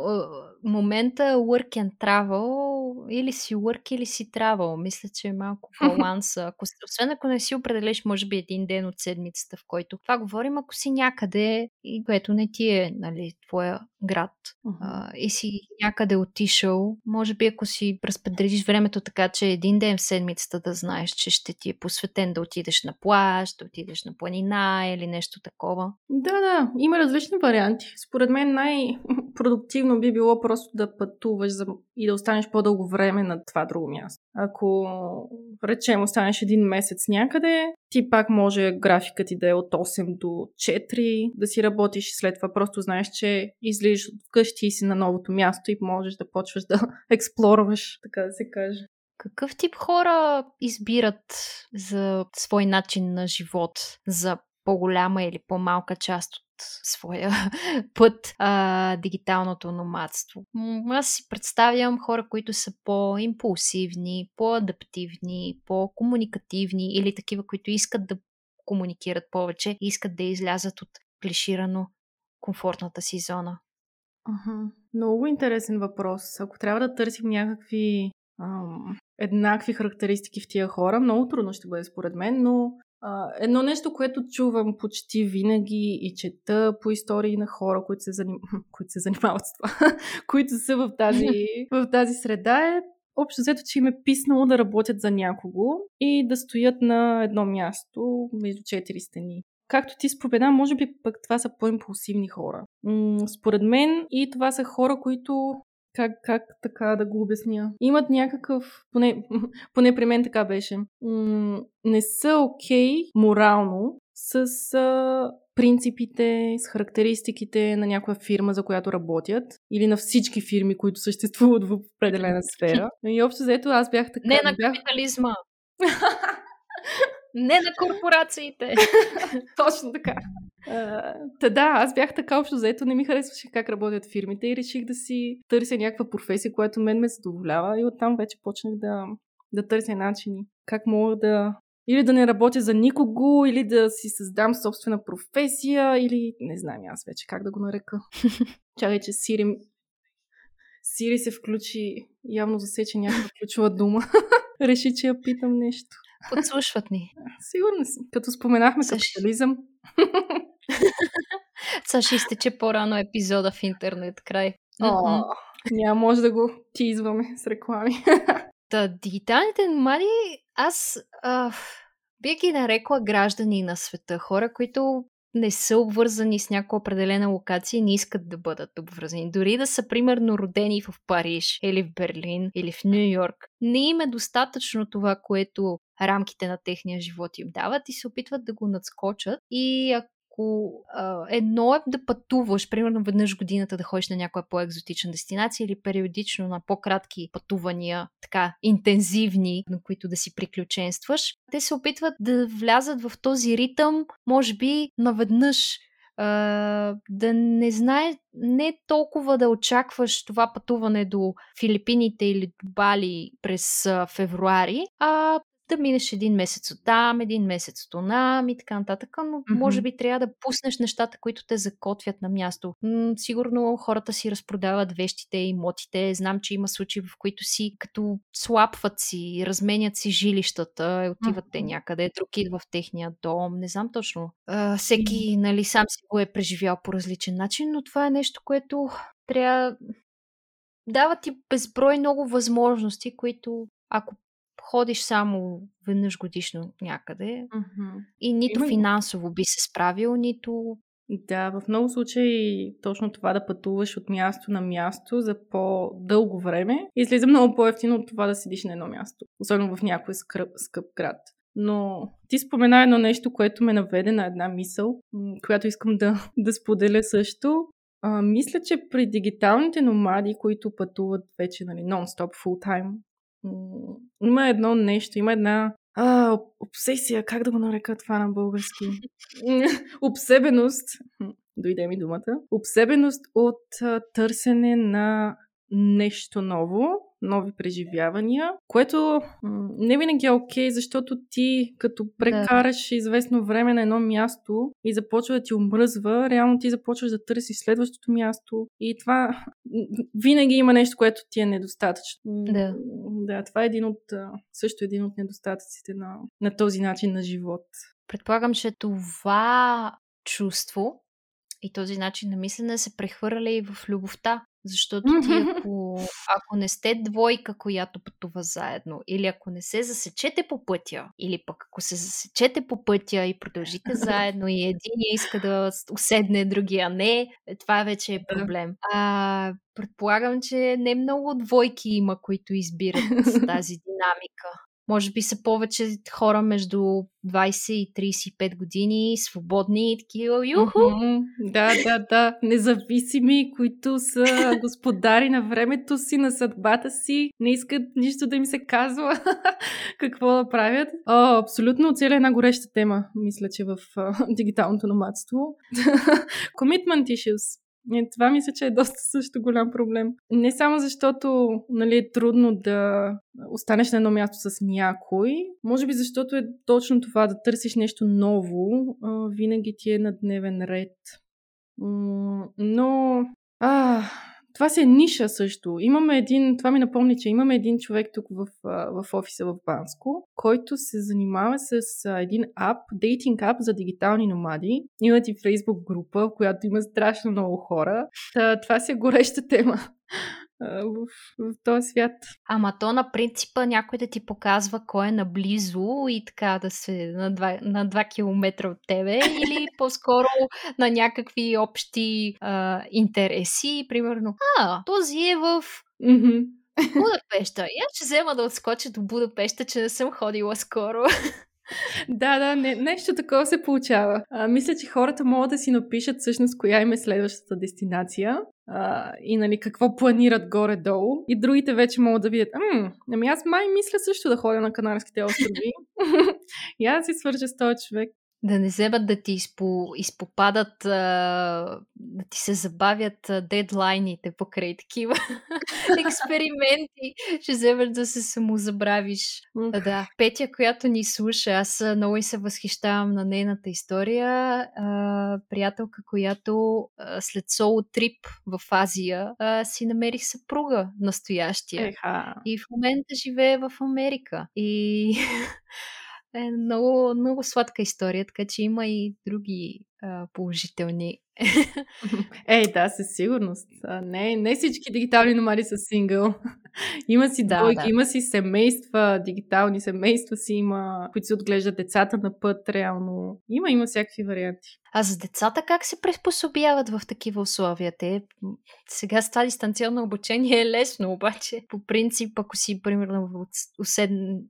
момента work and travel или си work или си travel. Мисля, че е малко *laughs* баланс. Ако, освен ако не си определиш, може би един ден от седмицата, в който това говорим, ако си някъде, и което не ти е нали, твоя град а, и си някъде отишъл, може би ако си разпределиш времето така, че един ден в седмицата да знаеш, че ще ти е посветен да отидеш на плаж, да отидеш на планина или нещо такова. Да, да, има различни варианти. Според мен най-продуктивно би било просто да пътуваш за... и да останеш по-дълго време на това друго място. Ако, речем, останеш един месец някъде, ти пак може графикът ти да е от 8 до 4, да си работиш и след това просто знаеш, че излизаш от вкъщи и си на новото място и можеш да почваш да *laughs* експлорваш, така да се каже. Какъв тип хора избират за свой начин на живот, за по-голяма или по-малка част от своя *laughs* път а, дигиталното номадство? Аз си представям хора, които са по-импулсивни, по-адаптивни, по-комуникативни или такива, които искат да комуникират повече искат да излязат от клиширано комфортната си зона. Ага. Много интересен въпрос. Ако трябва да търсим някакви ам, еднакви характеристики в тия хора, много трудно ще бъде според мен, но едно нещо, което чувам почти винаги и чета по истории на хора, които се, заним... *laughs* които се занимават с това, *laughs* които са в тази, *laughs* в тази среда е общо взето, че им е писнало да работят за някого и да стоят на едно място между четири стени. Както ти спомена, може би пък това са по-импулсивни хора. М- според мен и това са хора, които как, как така да го обясня? Имат някакъв, поне, *laughs* поне при мен така беше, м- не са окей okay, морално с а, принципите, с характеристиките на някоя фирма, за която работят, или на всички фирми, които съществуват в определена сфера. *laughs* И общо заето аз бях така. Не на бях... капитализма. *laughs* Не на корпорациите. Точно така. Та да, аз бях така общо заето, не ми харесваше как работят фирмите и реших да си търся някаква професия, която мен ме задоволява и оттам вече почнах да, да търся начини. Как мога да или да не работя за никого, или да си създам собствена професия, или не знам аз вече как да го нарека. *laughs* Чакай, че Сири, Сири се включи, явно засече някаква ключова дума. *laughs* Реши, че я питам нещо. Подслушват ни. Сигурна съм. Като споменахме Също. капитализъм. *laughs* *laughs* Сега ще изтече по-рано епизода в интернет край. О, няма може да го тизваме с реклами. *laughs* Та, дигиталните номади, аз а, бих ги нарекла граждани на света. Хора, които не са обвързани с някаква определена локация и не искат да бъдат обвързани. Дори да са, примерно, родени в Париж или в Берлин или в Нью Йорк, не им е достатъчно това, което рамките на техния живот им дават и се опитват да го надскочат. И ако а, едно е да пътуваш, примерно веднъж годината да ходиш на някоя по-екзотична дестинация или периодично на по-кратки пътувания, така интензивни, на които да си приключенстваш, те се опитват да влязат в този ритъм, може би наведнъж. Uh, да не знае, не толкова да очакваш това пътуване до Филипините или до Бали през uh, февруари, а да минеш един месец от там, един месец от онам и така нататък, но mm-hmm. може би трябва да пуснеш нещата, които те закотвят на място. М- сигурно хората си разпродават вещите имотите. Знам, че има случаи, в които си като слапват си, разменят си жилищата, отиват mm-hmm. те някъде, друг идва в техния дом. Не знам точно. А, всеки, нали, сам си го е преживял по различен начин, но това е нещо, което трябва дава ти безброй много възможности, които ако ходиш само веднъж годишно някъде mm-hmm. и нито Има... финансово би се справил, нито... Да, в много случаи точно това да пътуваш от място на място за по-дълго време излиза много по-ефтино от това да седиш на едно място, особено в някой скъп, скъп град. Но ти спомена едно нещо, което ме наведе на една мисъл, която искам да, *laughs* да споделя също. А, мисля, че при дигиталните номади, които пътуват вече нали, нон-стоп, фул-тайм, има едно нещо, има една а, обсесия, как да го нарека това на български? *laughs* Обсебеност, дойде ми думата, обсебеност от а, търсене на нещо ново, нови преживявания, което не винаги е окей, okay, защото ти като прекараш да. известно време на едно място и започва да ти омръзва, реално ти започваш да търсиш следващото място и това винаги има нещо, което ти е недостатъчно. Да. Да, това е един от, също един от недостатъците на, на този начин на живот. Предполагам, че това чувство и този начин на мислене се прехвърля и в любовта. Защото ти ако, ако не сте двойка, която пътува заедно, или ако не се засечете по пътя, или пък ако се засечете по пътя и продължите *laughs* заедно и един иска да уседне, другия не, е, това вече е проблем. А, предполагам, че не много двойки има, които избират *laughs* тази динамика. Може би са повече хора между 20 и 35 години, свободни и такива. Юху! Mm-hmm. Да, да, да. Независими, които са *laughs* господари на времето си, на съдбата си. Не искат нищо да им се казва *laughs* какво да правят. О, абсолютно цяла една гореща тема, мисля, че в дигиталното номадство. *laughs* Commitment issues. И това мисля, че е доста също голям проблем. Не само защото нали, е трудно да останеш на едно място с някой, може би защото е точно това да търсиш нещо ново, винаги ти е на дневен ред. Но а, това си е ниша също. Имаме един, това ми напомни, че имаме един човек тук в, в офиса в Банско, който се занимава с един ап, дейтинг ап за дигитални номади. Имат и фейсбук група, в която има страшно много хора. Та, това си е гореща тема в, в този свят. Ама то на принципа някой да ти показва кой е наблизо и така да се на 2, на 2 км от тебе или *laughs* по-скоро на някакви общи а, интереси. Примерно, а, този е в... Mm-hmm. Будапешта. И аз ще взема да отскоча до Будапешта, че не съм ходила скоро. *laughs* да, да, не, нещо такова се получава. А, мисля, че хората могат да си напишат всъщност коя им е следващата дестинация а, и нали, какво планират горе-долу. И другите вече могат да видят, ами аз май мисля също да ходя на Канарските острови. *laughs* и аз си свържа с този човек. Да не вземат да ти изпо, изпопадат, а, да ти се забавят а, дедлайните покрай такива *laughs* експерименти. Ще вземаш да се самозабравиш. Да, да. Петя, която ни слуша, аз много и се възхищавам на нейната история. А, приятелка, която а, след соло трип в Азия а, си намери съпруга настоящия. Еха. И в момента живее в Америка. И *laughs* е много, много сладка история, така че има и други а, положителни. *laughs* Ей, да, със сигурност. Не, не всички дигитални номади са сингъл. *laughs* има си да, двойки, да. има си семейства, дигитални семейства си има, които си отглеждат децата на път, реално. Има, има всякакви варианти. А за децата как се приспособяват в такива условия? Те сега с това дистанционно обучение е лесно, обаче по принцип, ако си, примерно,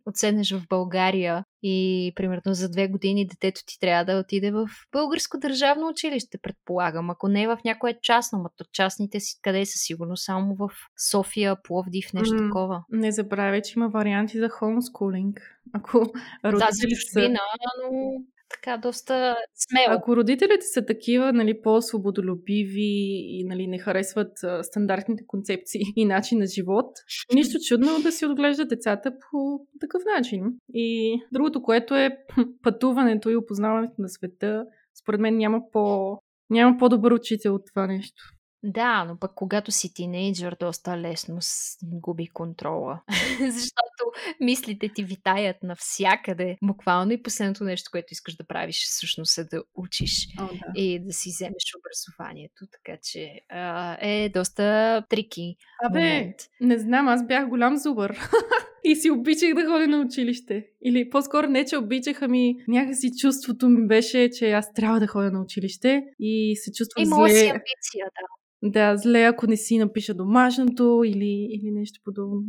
отседнеш в България и, примерно, за две години детето ти трябва да отиде в българско държавно училище, предполагам. Ако не е в някое частно, но частните си къде са сигурно само в София, Пловдив, нещо mm, такова. Не забравяй, че има варианти за хоумскулинг. Ако родители да, са... но така доста смело. Ако родителите са такива, нали, по-свободолюбиви и нали, не харесват стандартните концепции и начин на живот, нищо чудно да си отглеждат децата по такъв начин. И другото, което е *laughs* пътуването и опознаването на света, според мен няма, по, няма по-добър учител от това нещо. Да, но пък когато си тинейджър, доста лесно губи контрола. *laughs* Защото мислите ти витаят навсякъде. Буквално и последното нещо, което искаш да правиш, всъщност е да учиш О, да. и да си вземеш образованието. Така че а, е доста трики. Абе, момент. не знам, аз бях голям зубър. *laughs* и си обичах да ходя на училище. Или по-скоро не, че обичах, ами някакси чувството ми беше, че аз трябва да ходя на училище и се чувствам Имала зле. си амбиция, да. Да, зле, ако не си напиша домашното или, или нещо подобно.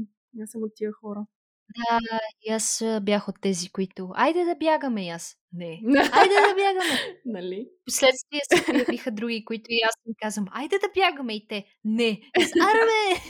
Аз съм от тия хора. Да, и аз бях от тези, които... Айде да бягаме и аз. Не. *laughs* Айде да бягаме. нали? Последствие се *laughs* появиха други, които и аз им казвам, айде да бягаме и те. Не. Араме!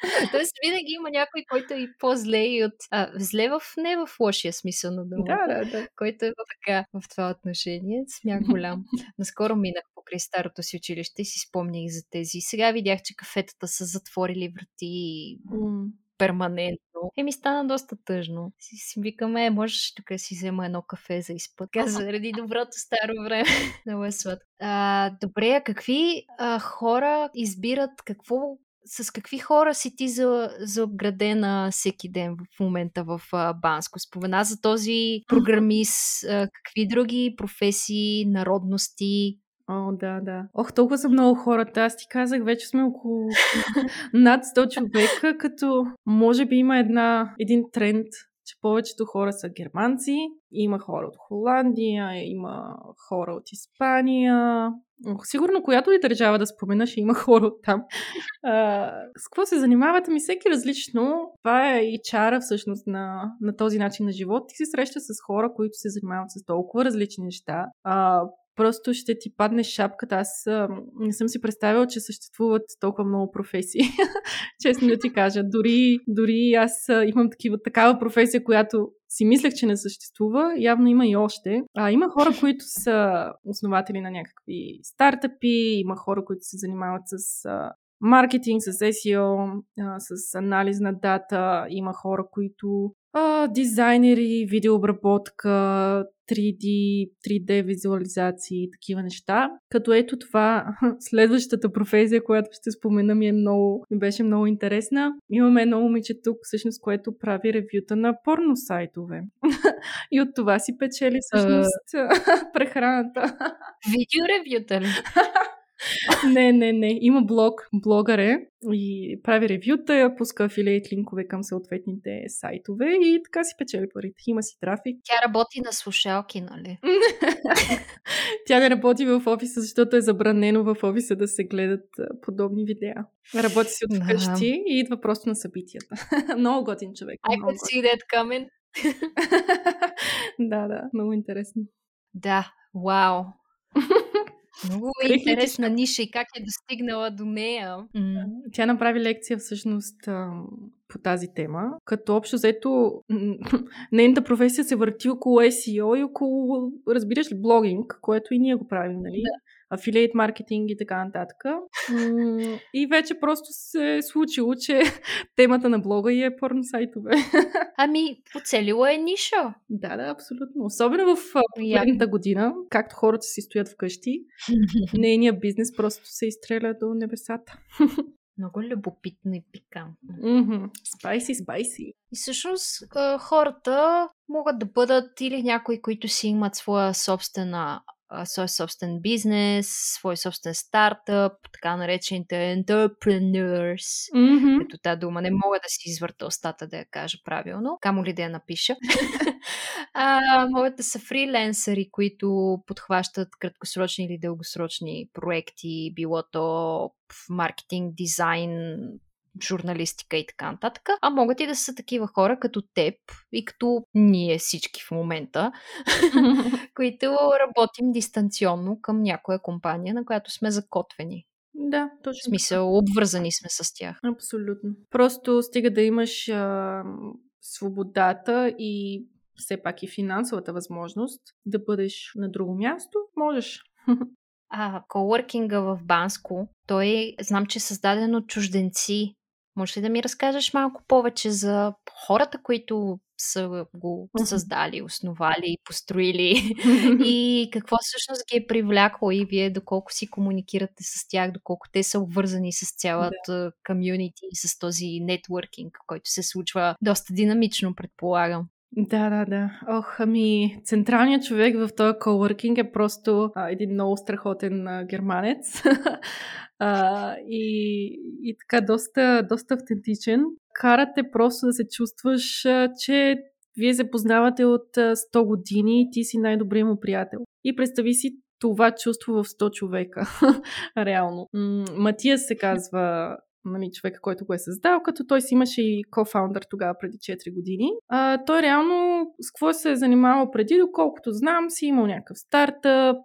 *laughs* Тоест винаги има някой, който е и по-зле и от... А, зле в... не в лошия смисъл на думата. Да, да, да. Който е така в това отношение. Смях голям. Наскоро минах покрай старото си училище и си спомних за тези. Сега видях, че кафетата са затворили врати. Mm перманентно. И ми стана доста тъжно. Си, си викаме, можеш тук да си взема едно кафе за изпът. *laughs* Заради доброто старо време. *laughs* Много е сладко. А, добре, а какви а, хора избират какво с какви хора си ти за, заобградена всеки ден в момента в а, Банско? Спомена за този програмист, а, какви други професии, народности, О, да, да. Ох, толкова са много хората. Аз ти казах, вече сме около *laughs* над 100 човека, като може би има една, един тренд, че повечето хора са германци, има хора от Холандия, има хора от Испания. Сигурно, която и държава да спомена, ще има *laughs* хора от там. А, с какво се занимават? Ами всеки различно. Това е и чара всъщност на, на този начин на живот. Ти се среща с хора, които се занимават с толкова различни неща. А, просто ще ти падне шапката. Аз а, не съм си представила, че съществуват толкова много професии. *laughs* Честно да ти кажа. Дори, дори аз а, имам такива, такава професия, която си мислех, че не съществува. Явно има и още. А, има хора, *laughs* които са основатели на някакви стартъпи, има хора, които се занимават с а, маркетинг, с SEO, а, с анализ на дата. Има хора, които а, дизайнери, видеообработка, 3D, 3D визуализации и такива неща. Като ето това, *laughs* следващата професия, която ще спомена ми е много, ми беше много интересна. Имаме едно момиче тук, всъщност, което прави ревюта на порно сайтове. *laughs* и от това си печели всъщност *laughs* прехраната. Видео ревюта ли? *laughs* не, не, не. Има блог, блогър е и прави ревюта, пуска афилиейт линкове към съответните сайтове и така си печели парите. Има си трафик. Тя работи на слушалки, нали? *laughs* Тя не работи в офиса, защото е забранено в офиса да се гледат подобни видеа. Работи си от вкъщи и идва просто на събитията. *laughs* много готин човек. I could see that coming. да, да, много интересно. Да, вау. Много е интересна ниша и как е достигнала до нея. Тя направи лекция всъщност по тази тема, като общо взето нейната професия се върти около SEO и около, разбираш ли, блогинг, което и ние го правим, нали? Да афилиейт маркетинг и така нататък. И вече просто се е случило, че *laughs* темата на блога е порно сайтове. *laughs* Ами, поцелила е ниша. Да, да, абсолютно. Особено в последната година, както хората си стоят вкъщи, *laughs* нейният бизнес просто се изстреля до небесата. Много любопитно и пикантно. Спайси, спайси. И всъщност хората могат да бъдат или някои, които си имат своя собствена свой собствен бизнес, свой собствен стартъп, така наречените entrepreneurs, mm-hmm. като тази дума не мога да си извърта устата да я кажа правилно, камо ли да я напиша. *laughs* а, могат да са фриленсъри, които подхващат краткосрочни или дългосрочни проекти, било то в маркетинг, дизайн, журналистика и така нататък, а могат и да са такива хора като теб и като ние всички в момента, *laughs* които работим дистанционно към някоя компания, на която сме закотвени. Да, точно. В смисъл, обвързани сме с тях. Абсолютно. Просто стига да имаш а, свободата и все пак и финансовата възможност да бъдеш на друго място, можеш. *laughs* А, колоркинга в Банско, той знам, че е създаден от чужденци. Може ли да ми разкажеш малко повече за хората, които са го създали, основали, построили *laughs* и какво всъщност ги е привлякло и вие доколко си комуникирате с тях, доколко те са обвързани с цялата комюнити, да. с този нетворкинг, който се случва доста динамично, предполагам. Да, да, да. Ох, ами, централният човек в този коворкинг е просто а, един много страхотен а, германец. *laughs* а, и, и така доста, доста автентичен. Карате просто да се чувстваш, а, че вие се познавате от 100 години и ти си най-добрият му приятел. И представи си това чувство в 100 човека. *laughs* Реално. Матия се казва нали, човека, който го е създал, като той си имаше и кофаундър тогава преди 4 години. А, той реално с какво се е занимавал преди, доколкото знам, си имал някакъв стартъп,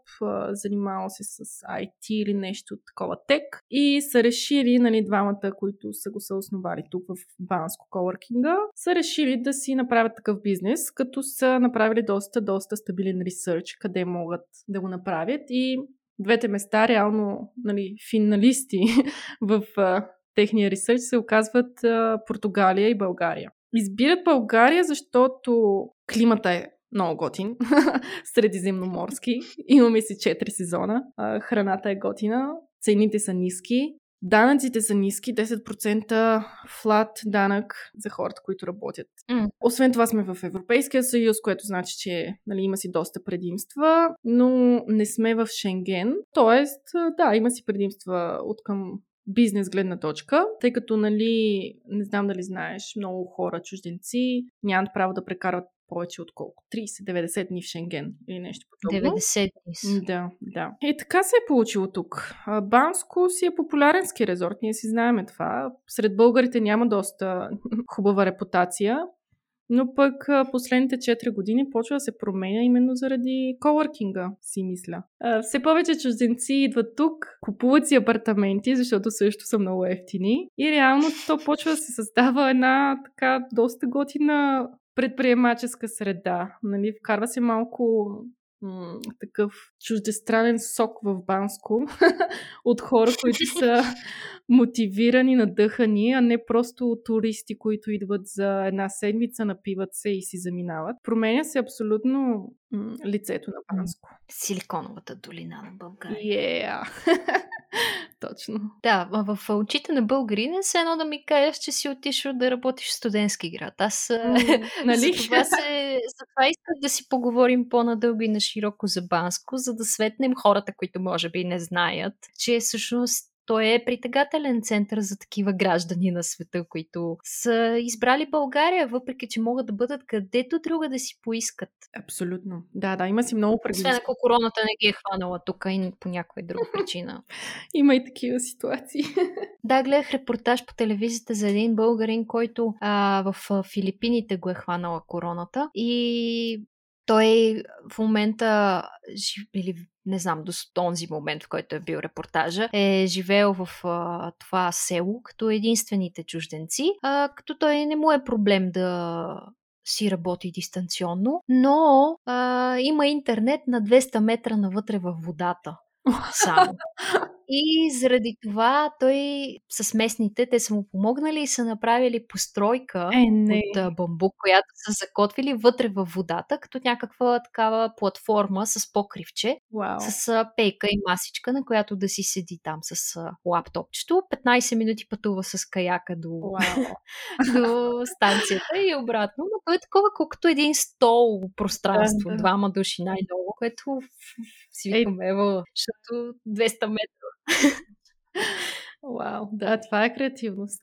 занимавал се с IT или нещо такова тек и са решили, нали, двамата, които са го съосновали тук в Банско Колоркинга, са решили да си направят такъв бизнес, като са направили доста, доста стабилен ресърч, къде могат да го направят и двете места, реално нали, финалисти *laughs* в техния ресърч се оказват а, Португалия и България. Избират България, защото климата е много готин, *laughs* средиземноморски. Имаме си 4 сезона, а, храната е готина, цените са ниски, Данъците са ниски, 10% флат данък за хората, които работят. Mm. Освен това сме в Европейския съюз, което значи, че нали, има си доста предимства, но не сме в Шенген. Тоест, да, има си предимства от към бизнес гледна точка, тъй като, нали, не знам дали знаеш, много хора, чужденци, нямат право да прекарват повече от колко? 30-90 дни в Шенген или нещо подобно. 90 дни. Да, да. И така се е получило тук. Банско си е популярен ски резорт, ние си знаеме това. Сред българите няма доста *laughs* хубава репутация, но пък последните 4 години почва да се променя именно заради колоркинга, си мисля. Все повече чужденци идват тук, купуват си апартаменти, защото също са много ефтини. И реално то почва да се създава една така доста готина предприемаческа среда. Нали? Вкарва се малко м- такъв чуждестранен сок в Банско *laughs* от хора, които *laughs* са мотивирани, надъхани, а не просто туристи, които идват за една седмица, напиват се и си заминават. Променя се абсолютно м- лицето на Банско. Силиконовата долина на България. Yeah. *laughs* Точно. Да, в очите на българин е все едно да ми кажеш, че си отишъл да работиш в студентски град. Аз *laughs* нали? за, това се, за това исках да си поговорим по-надълго и на широко за Банско, за да светнем хората, които може би не знаят, че всъщност той е притегателен център за такива граждани на света, които са избрали България, въпреки че могат да бъдат където друга да си поискат. Абсолютно. Да, да, има си много предимства. Освен ако короната не ги е хванала тук и по някоя друга *laughs* причина. има и такива ситуации. *laughs* да, гледах репортаж по телевизията за един българин, който а, в Филипините го е хванала короната и той в момента, или не знам, до този момент, в който е бил репортажа, е живеел в а, това село като единствените чужденци, а, като той не му е проблем да си работи дистанционно, но а, има интернет на 200 метра навътре във водата. Само. *laughs* И заради това той с местните, те са му помогнали и са направили постройка е, не. от бамбук, която са закотвили вътре във водата, като някаква такава платформа с покривче, wow. с пейка и масичка, на която да си седи там с лаптопчето. 15 минути пътува с каяка до, *laughs* до станцията и обратно. Но то е такова, колкото един стол пространство, да, да. двама души най-много, което си викаме, е, защото 200 метра Вау, да, това е креативност.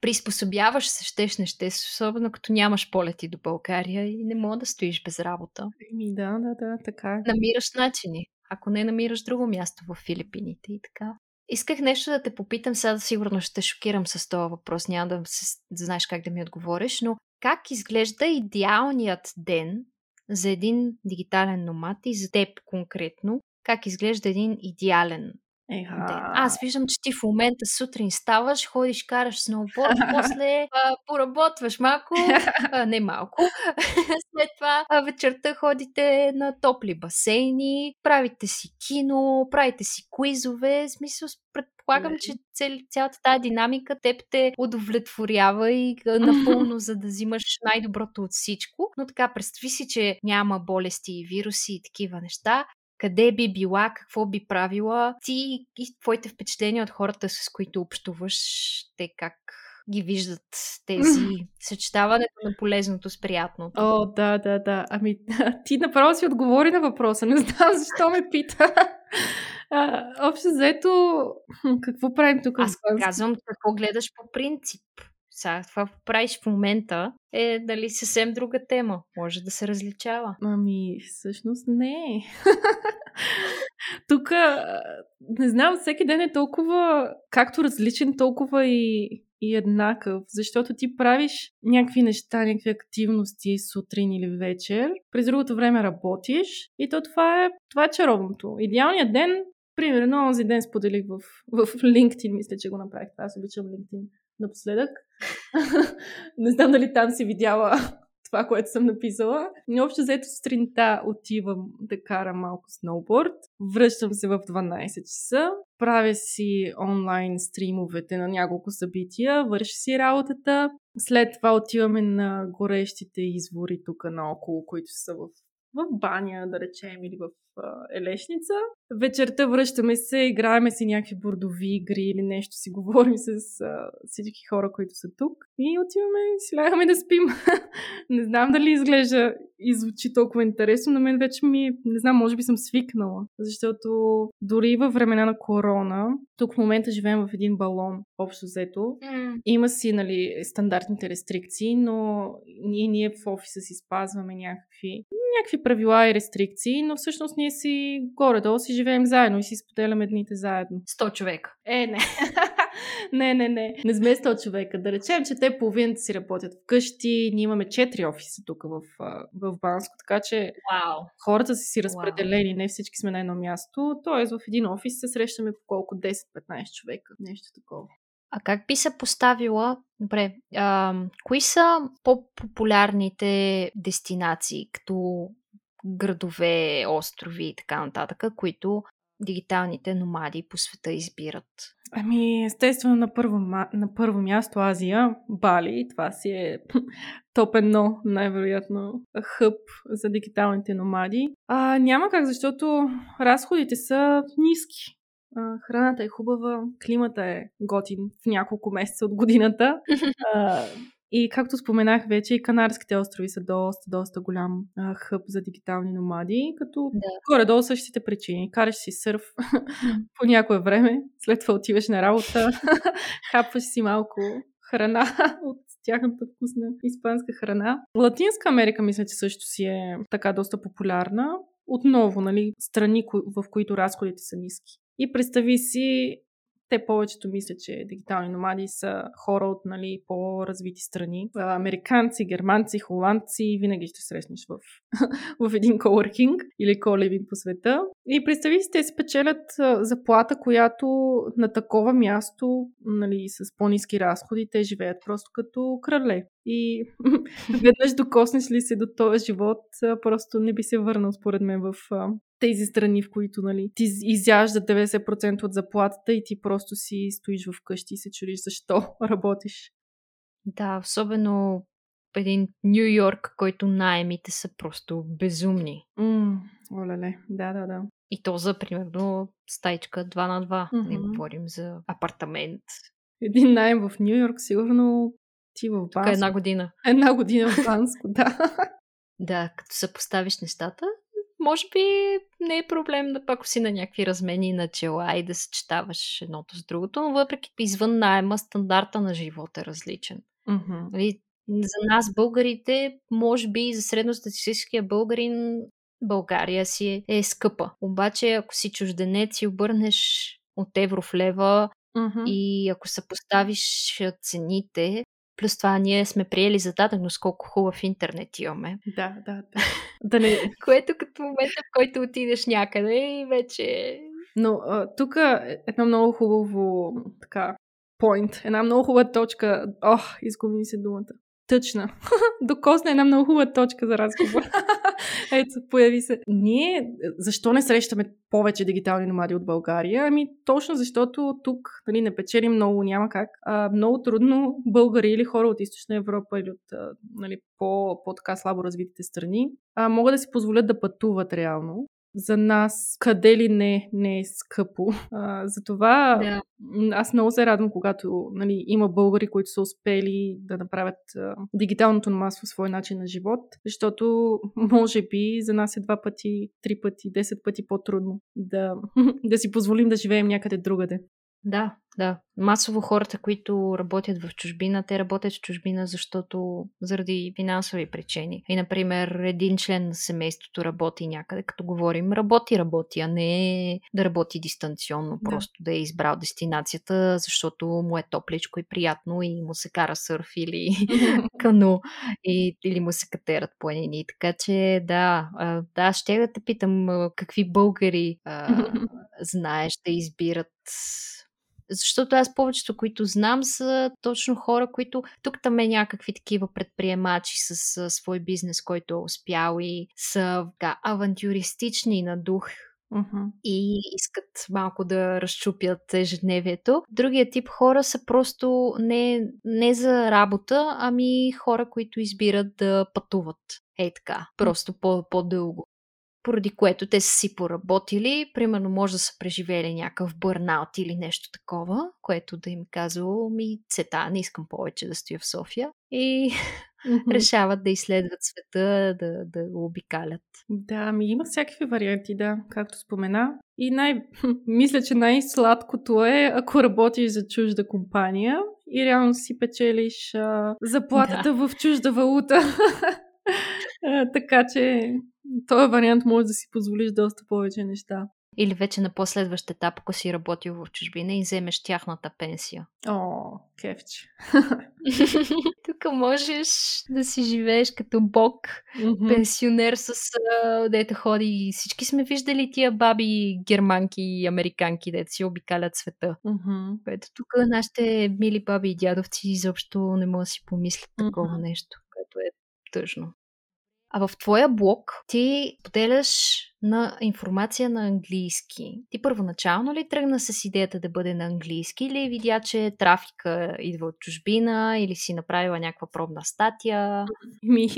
Приспособяваш се, щеш, не щеш, особено като нямаш полети до България и не мога да стоиш без работа. Еми да, да, да, така. Намираш начини, ако не намираш друго място в Филипините и така. Исках нещо да те попитам, сега сигурно ще те шокирам с този въпрос, няма да, се, да знаеш как да ми отговориш, но как изглежда идеалният ден за един дигитален номад и за теб конкретно, как изглежда един идеален Еха. ден. Аз виждам, че ти в момента сутрин ставаш, ходиш, караш сноуборд, *laughs* после а, поработваш малко, а, не малко, *laughs* след това а, вечерта ходите на топли басейни, правите си кино, правите си куизове, смисъл предполагам, че цел, цялата тази динамика теб те удовлетворява и напълно, за да взимаш най-доброто от всичко. Но така, представи си, че няма болести и вируси и такива неща къде би била, какво би правила, ти и твоите впечатления от хората, с които общуваш, те как ги виждат тези съчетаването на полезното с приятното. О, да, да, да. Ами, *laughs* ти направо си отговори на въпроса. Не знам защо ме пита. А, общо заето, какво правим тук? Аз казвам какво гледаш по принцип. Сега, това правиш в момента е дали съвсем друга тема. Може да се различава. Ами, всъщност не. *laughs* Тук, не знам, всеки ден е толкова, както различен, толкова и, и еднакъв, защото ти правиш някакви неща, някакви активности сутрин или вечер, през другото време работиш и то това е, това е чаровното. Идеалният ден, примерно, онзи ден споделих в, в LinkedIn, мисля, че го направих. Аз обичам LinkedIn напоследък. *laughs* не знам дали там си видяла *laughs* това, което съм написала. Но общо взето сутринта отивам да карам малко сноуборд. Връщам се в 12 часа. Правя си онлайн стримовете на няколко събития. Върши си работата. След това отиваме на горещите извори тук наоколо, които са в в баня, да речем, или в елешница. Вечерта връщаме се, играеме си някакви бордови игри или нещо, си говорим с а, всички хора, които са тук. И отиваме си лягаме да спим. *laughs* не знам дали изглежда и звучи толкова интересно, но мен вече ми, не знам, може би съм свикнала. Защото дори във времена на корона, тук в момента живеем в един балон, общо взето. Mm. Има си, нали, стандартните рестрикции, но ние, ние в офиса си спазваме някакви някакви правила и рестрикции, но всъщност ние си горе-долу си живеем заедно и си споделяме дните заедно. 100 човека. Е, не. *laughs* не, не, не. Не сме 100 човека. Да речем, че те половината си работят вкъщи. Ние имаме 4 офиса тук в, в Банско, така че wow. хората са си разпределени, wow. не всички сме на едно място. Тоест в един офис се срещаме по колко 10-15 човека. Нещо такова. А как би се поставила? Добре, а, кои са по-популярните дестинации, като градове, острови и така нататък, които дигиталните номади по света избират? Ами, естествено, на първо, на първо място Азия, Бали. Това си е *laughs* топ едно, най-вероятно, хъб за дигиталните номади. А, няма как, защото разходите са ниски а, храната е хубава, климата е готин в няколко месеца от годината. *laughs* А, и както споменах вече, и Канарските острови са доста, доста голям а, хъб за дигитални номади, като да. горе-долу същите причини. Караш си сърф *laughs* по някое време, след това отиваш на работа, *laughs* хапваш си малко храна *laughs* от тяхната вкусна испанска храна. Латинска Америка мисля, че също си е така доста популярна. Отново, нали, страни, в които разходите са ниски. И представи си, те повечето мислят, че дигитални номади са хора от нали, по-развити страни. Американци, германци, холандци, винаги ще срещнеш в, *laughs* в един коворкинг или колевинг по света. И представи си, те спечелят заплата, която на такова място, нали, с по-низки разходи, те живеят просто като крале. И *laughs* веднъж докоснеш ли се до този живот, просто не би се върнал според мен в тези страни, в които нали, ти изяжда 90% от заплатата и ти просто си стоиш вкъщи и се чудиш защо *laughs* работиш. Да, особено един Нью Йорк, който найемите са просто безумни. Mm, оле, да, да, да. И то за, примерно, стайчка 2 на 2. Mm-hmm. Не говорим за апартамент. Един найем в Нью Йорк, сигурно ти в Банско. Тук една година. Една година в Банско, *laughs* да. Да, като съпоставиш нещата, може би не е проблем да пак си на някакви размени на чела и да съчетаваш едното с другото, но въпреки извън найема стандарта на живота е различен. Mm-hmm. За нас, българите, може би за средностатистическия българин България си е, е скъпа. Обаче, ако си чужденец и обърнеш от евро в лева mm-hmm. и ако съпоставиш цените, Плюс това ние сме приели зададеност колко хубав интернет имаме. Да, да, да. да не... *laughs* Което като момента, в който отидеш някъде и вече... Но тук е едно много хубаво така, point, една много хубава точка. Ох, изгуби се думата тъчна. *laughs* Докосна една много хубава точка за разговор. *laughs* Ето, появи се. Ние, защо не срещаме повече дигитални номади от България? Ами точно защото тук нали, не печелим много, няма как. А, много трудно българи или хора от Източна Европа или от нали, по, по-така слабо развитите страни а, могат да си позволят да пътуват реално за нас къде ли не, не е скъпо. А, затова да. аз много се радвам, когато нали, има българи, които са успели да направят а, дигиталното номадство свой начин на живот, защото *laughs* може би за нас е два пъти, три пъти, десет пъти по-трудно да, *laughs* да си позволим да живеем някъде другаде. Да, да. Масово хората, които работят в чужбина, те работят в чужбина, защото заради финансови причини. И, например, един член на семейството работи някъде, като говорим, работи, работи, а не да работи дистанционно, да. просто да е избрал дестинацията, защото му е топличко и приятно и му се кара сърф или *laughs* кано, и, или му се катерат планини. Така че, да, да, ще да те питам какви българи а, *laughs* знаеш да избират защото аз повечето, които знам, са точно хора, които тук там е някакви такива предприемачи с, с свой бизнес, който е успял и са така, авантюристични на дух Uh-huh. и искат малко да разчупят ежедневието. Другия тип хора са просто не, не за работа, ами хора, които избират да пътуват. Ей така, просто по, по-дълго поради което те са си поработили, примерно може да са преживели някакъв бърнаут или нещо такова, което да им казало ми цета, не искам повече да стоя в София и *laughs* mm-hmm. решават да изследват света, да, да го обикалят. Да, ми има всякакви варианти, да, както спомена. И най... *laughs* мисля, че най-сладкото е, ако работиш за чужда компания и реално си печелиш а, заплатата да. в чужда валута. *laughs* така че този вариант може да си позволиш доста повече неща. Или вече на последващ етап, ако си работил в чужбина и вземеш тяхната пенсия. О, кефче. *laughs* Тук можеш да си живееш като бог, mm-hmm. пенсионер с дете ходи. Всички сме виждали тия баби германки и американки, дете си обикалят света. Mm-hmm. Което тук нашите мили баби и дядовци изобщо не могат да си помислят такова mm-hmm. нещо, което е тъжно. А в твоя блог ти поделяш на информация на английски. Ти първоначално ли тръгна с идеята да бъде на английски или видя, че трафика идва от чужбина или си направила някаква пробна статия? Ми,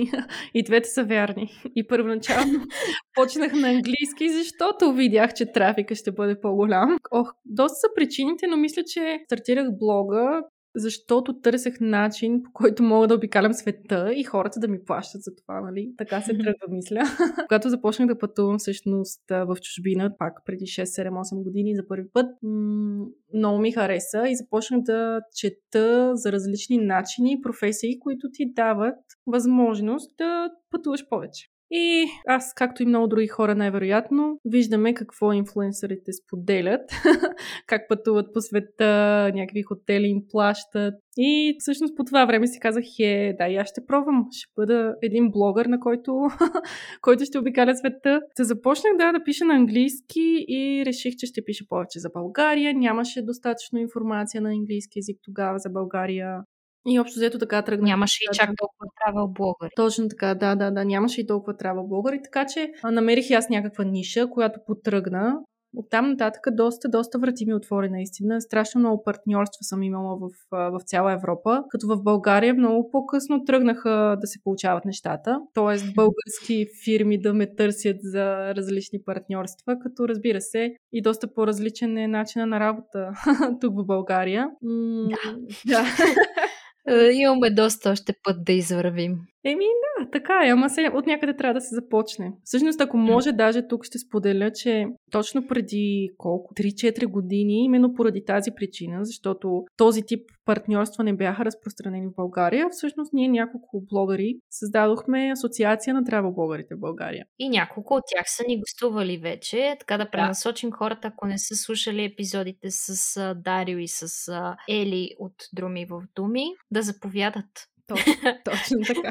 и двете са вярни. И първоначално *laughs* почнах на английски, защото видях, че трафика ще бъде по-голям. Ох, доста са причините, но мисля, че стартирах блога защото търсех начин, по който мога да обикалям света и хората да ми плащат за това, нали? Така се тръгва, мисля. *laughs* Когато започнах да пътувам всъщност в чужбина, пак преди 6-7-8 години за първи път, м- много ми хареса и започнах да чета за различни начини и професии, които ти дават възможност да пътуваш повече. И аз, както и много други хора, най-вероятно, виждаме какво инфлуенсърите споделят, *laughs* как пътуват по света, някакви хотели им плащат. И всъщност по това време си казах, е, да, и аз ще пробвам. Ще бъда един блогър, на който, *laughs* който ще обикаля света. Та започнах да, да пиша на английски и реших, че ще пиша повече за България. Нямаше достатъчно информация на английски язик тогава за България. И общо взето така тръгна. Нямаше и чак толкова трава блогъри. Точно така, да, да, да. Нямаше и толкова трава блогъри. Така че намерих и аз някаква ниша, която потръгна. Оттам нататък доста, доста врати ми отвори наистина. Страшно много партньорства съм имала в, в цяла Европа, като в България много по-късно тръгнаха да се получават нещата. Тоест български фирми да ме търсят за различни партньорства, като разбира се и доста по-различен е начина на работа *laughs* тук в България. да. да. *laughs* Е, имаме доста още път да извървим. Еми, да, така е, ама се, от някъде трябва да се започне. Всъщност, ако може, даже тук ще споделя, че точно преди колко? 3-4 години, именно поради тази причина, защото този тип партньорства не бяха разпространени в България, всъщност ние няколко блогъри създадохме Асоциация на блогърите в България. И няколко от тях са ни гостували вече, така да пренасочим да. хората, ако не са слушали епизодите с Дарио и с Ели от Друми в Думи, да заповядат точно, *laughs* точно така.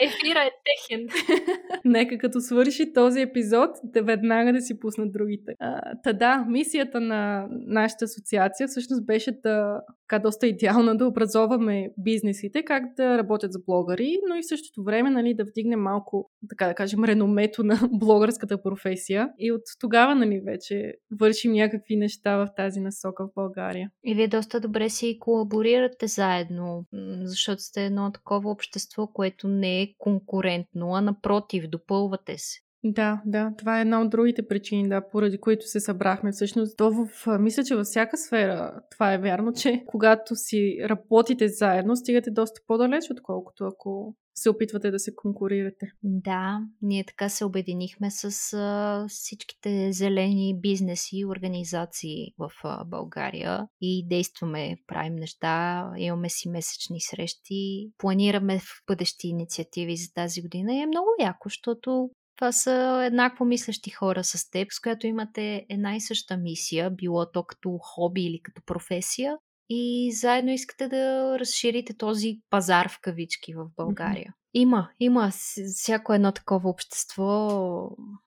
Ефира е техен. *laughs* Нека като свърши този епизод, да веднага да си пуснат другите. А, та да, мисията на нашата асоциация всъщност беше да така доста идеална да образоваме бизнесите, как да работят за блогъри, но и в същото време нали, да вдигнем малко, така да кажем, реномето на *laughs* блогърската професия. И от тогава нали, вече вършим някакви неща в тази насока в България. И вие доста добре си колаборирате заедно, защото сте едно такова общество, което не е конкурентно, а напротив, допълвате се. Да, да, това е една от другите причини, да, поради които се събрахме. Всъщност, то в, мисля, че във всяка сфера това е вярно, че когато си работите заедно, стигате доста по-далеч, отколкото ако се опитвате да се конкурирате. Да, ние така се обединихме с а, всичките зелени бизнеси и организации в а, България и действаме, правим неща, имаме си месечни срещи, планираме в бъдещи инициативи за тази година и е много яко, защото това са еднакво мислещи хора с теб, с която имате една и съща мисия, било то като хоби или като професия, и заедно искате да разширите този пазар в кавички в България. Mm-hmm. Има, има всяко едно такова общество.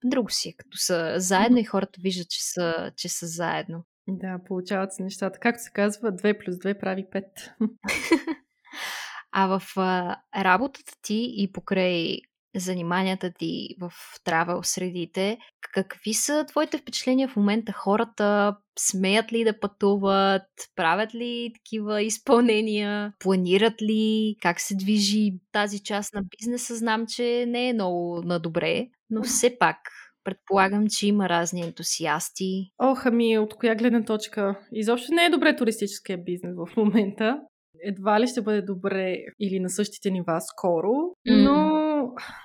Друго си е, като са заедно mm-hmm. и хората виждат, че са, че са заедно. Да, получават се нещата. Както се казва, 2 плюс 2 прави 5. *laughs* а в а, работата ти и покрай заниманията ти в травел средите. Какви са твоите впечатления в момента? Хората смеят ли да пътуват? Правят ли такива изпълнения? Планират ли? Как се движи тази част на бизнеса? Знам, че не е много на добре, но все пак предполагам, че има разни ентусиасти. Ох, ами от коя гледна точка? Изобщо не е добре туристическия бизнес в момента. Едва ли ще бъде добре или на същите нива скоро, но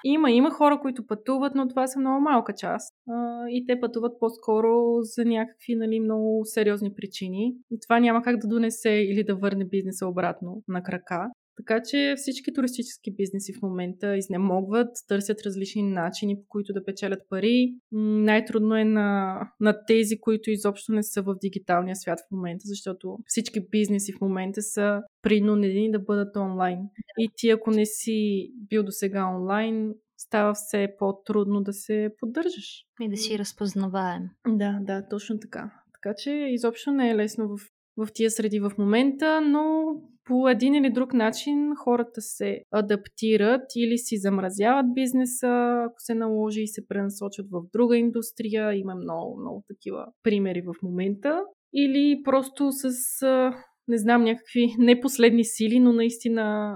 има, има хора, които пътуват, но това са много малка част. А, и те пътуват по-скоро за някакви нали, много сериозни причини. И това няма как да донесе или да върне бизнеса обратно на крака. Така че всички туристически бизнеси в момента изнемогват, търсят различни начини, по които да печелят пари. Най-трудно е на, на тези, които изобщо не са в дигиталния свят в момента, защото всички бизнеси в момента са принудени да бъдат онлайн. И ти, ако не си бил до сега онлайн, става все по-трудно да се поддържаш. И да си разпознаваем. Да, да, точно така. Така че изобщо не е лесно в, в тия среди в момента, но по един или друг начин хората се адаптират или си замразяват бизнеса, ако се наложи и се пренасочат в друга индустрия. Има много, много такива примери в момента. Или просто с не знам, някакви непоследни сили, но наистина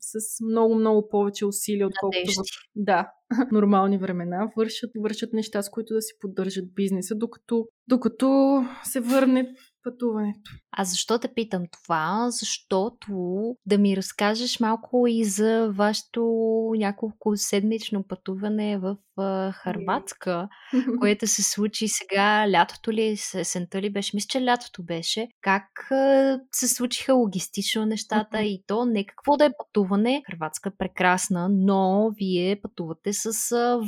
с много, много повече усилия, отколкото в да, *laughs* нормални времена, вършат, вършат неща, с които да си поддържат бизнеса, докато, докато се върне пътуването. А защо те питам това? Защото да ми разкажеш малко и за вашето няколко седмично пътуване в Харватска, *laughs* което се случи сега, лятото ли, есента ли беше? Мисля, че лятото беше. Как се случиха логистично нещата и то не какво да е пътуване. Харватска е прекрасна, но вие пътувате с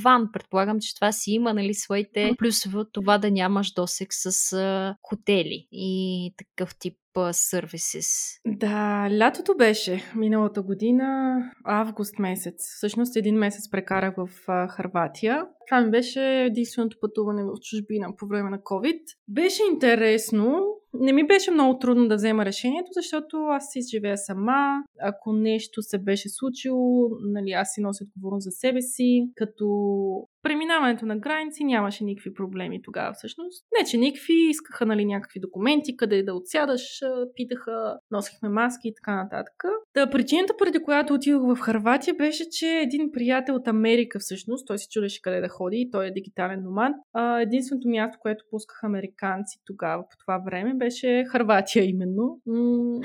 ван. Предполагам, че това си има нали, своите плюсове от това да нямаш досек с хотели и такъв тип сервисис. Да, лятото беше миналата година, август месец. Всъщност един месец прекарах в Харватия. Това ми беше единственото пътуване в чужбина по време на COVID. Беше интересно, не ми беше много трудно да взема решението, защото аз си живея сама. Ако нещо се беше случило, нали, аз си нося отговорност за себе си. Като преминаването на граници нямаше никакви проблеми тогава всъщност. Не, че никакви, искаха нали, някакви документи, къде да отсядаш, питаха, носихме маски и така нататък. Та причината, преди която отидох в Харватия, беше, че един приятел от Америка всъщност, той си чудеше къде да ходи, той е дигитален номад. единственото място, което пускаха американци тогава по това време, беше Харватия именно. М-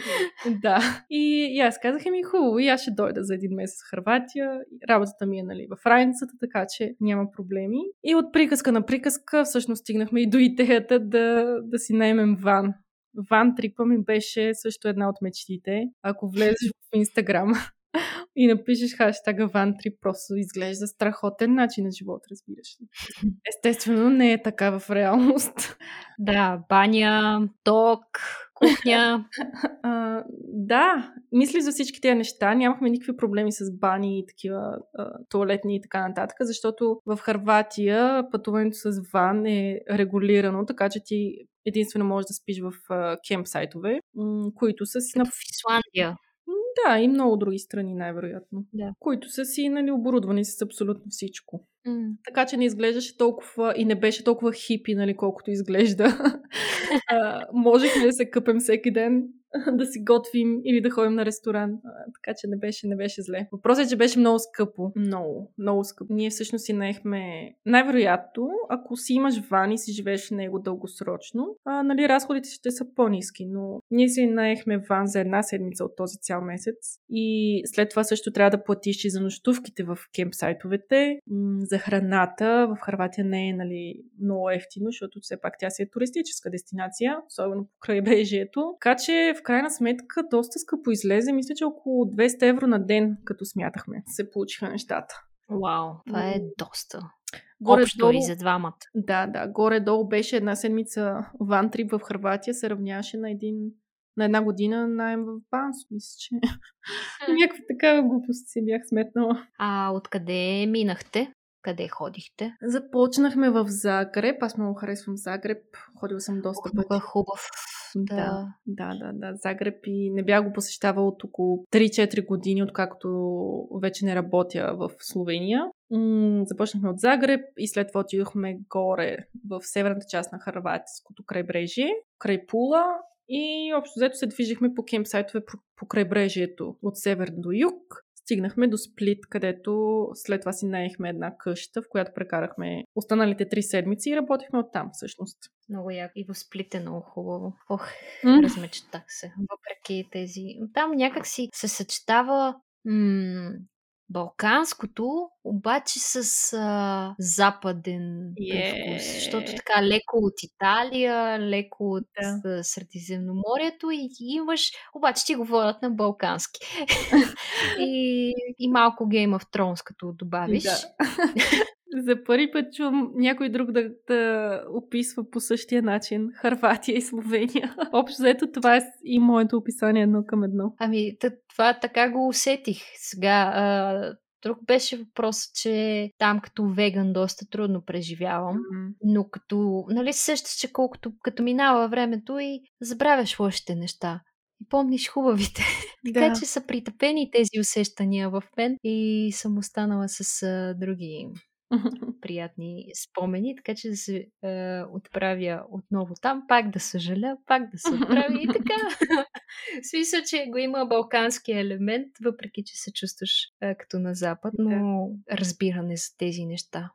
*laughs* да. И, и аз казах ми хубаво, и аз ще дойда за един месец в Харватия. Работата ми е нали, в раницата, така че няма проблеми. И от приказка на приказка всъщност стигнахме и до идеята да, да си наймем ван. Ван трипа ми беше също една от мечтите. Ако влезеш в *laughs* Инстаграм и напишеш хаштага Вантри, просто изглежда страхотен начин на живот, разбираш ли. *laughs* Естествено, не е така в реалност. Да, баня, ток, кухня. *laughs* а, да, мисли за всички тези неща. Нямахме никакви проблеми с бани и такива а, туалетни и така нататък, защото в Харватия пътуването с ван е регулирано, така че ти единствено можеш да спиш в кемпсайтове, които са си... на... в Исландия. Да, и много други страни, най-вероятно. Да. Които са си нали, оборудвани с абсолютно всичко. Mm. Така че не изглеждаше толкова и не беше толкова хипи, нали, колкото изглежда. *laughs* а, можехме да се къпем всеки ден да си готвим или да ходим на ресторант. А, така че не беше, не беше зле. Въпросът е, че беше много скъпо. Много, много скъпо. Ние всъщност си наехме, най-вероятно, ако си имаш ван и си живееш в него дългосрочно, а, нали, разходите ще са по-низки, но ние си наехме ван за една седмица от този цял месец и след това също трябва да платиш и за нощувките в кемпсайтовете, м- за храната. В Харватия не е нали, много ефтино, защото все пак тя си е туристическа дестинация, особено по крайбрежието. Така че в крайна сметка доста скъпо излезе. Мисля, че около 200 евро на ден, като смятахме, се получиха нещата. Вау, това е доста. Горе Общо долу, и за двамата. да, да, горе-долу беше една седмица ван трип в Харватия, се равняваше на един на една година найем в Банско, мисля, че. *laughs* Някаква такава глупост си бях сметнала. А откъде минахте? Къде ходихте? Започнахме в Загреб. Аз много харесвам Загреб. Ходила съм доста е пъти. хубав. Да. Да, да, да, да. Загреб и не бях го посещавала от около 3-4 години, откакто вече не работя в Словения. М- започнахме от Загреб и след това отидохме горе в северната част на Харватското крайбрежие, край Пула и общо взето се движихме по кемпсайтове по крайбрежието от север до юг. Стигнахме до Сплит, където след това си наехме една къща, в която прекарахме останалите три седмици и работихме оттам всъщност. Много яко. И в Сплит е много хубаво. Ох, М. размечтах се. Въпреки тези... Там някак си се съчетава м- балканското, обаче с а, западен Е. привкус. Защото така леко от Италия, леко от Да. да. Средиземноморието и имаш... Обаче ти говорят на балкански. *laughs* и, и малко Game of Thrones, като добавиш. Да. *laughs* За първи път чувам някой друг да, да описва по същия начин *laughs* Харватия и Словения. *laughs* Общо заето това е и моето описание едно към едно. Ами, това така го усетих. Сега, а, друг беше въпрос, че там като веган доста трудно преживявам. Но като, нали се сещаш, че колкото като минава времето и забравяш лошите неща. И помниш хубавите. *laughs* така че са притъпени тези усещания в мен и съм останала с а, други *laughs* приятни спомени, така че да се е, отправя отново там, пак да съжаля, пак да се отправя и така. *laughs* В смисъл, че го има балкански елемент, въпреки че се чувстваш е, като на Запад, но разбиране за тези неща.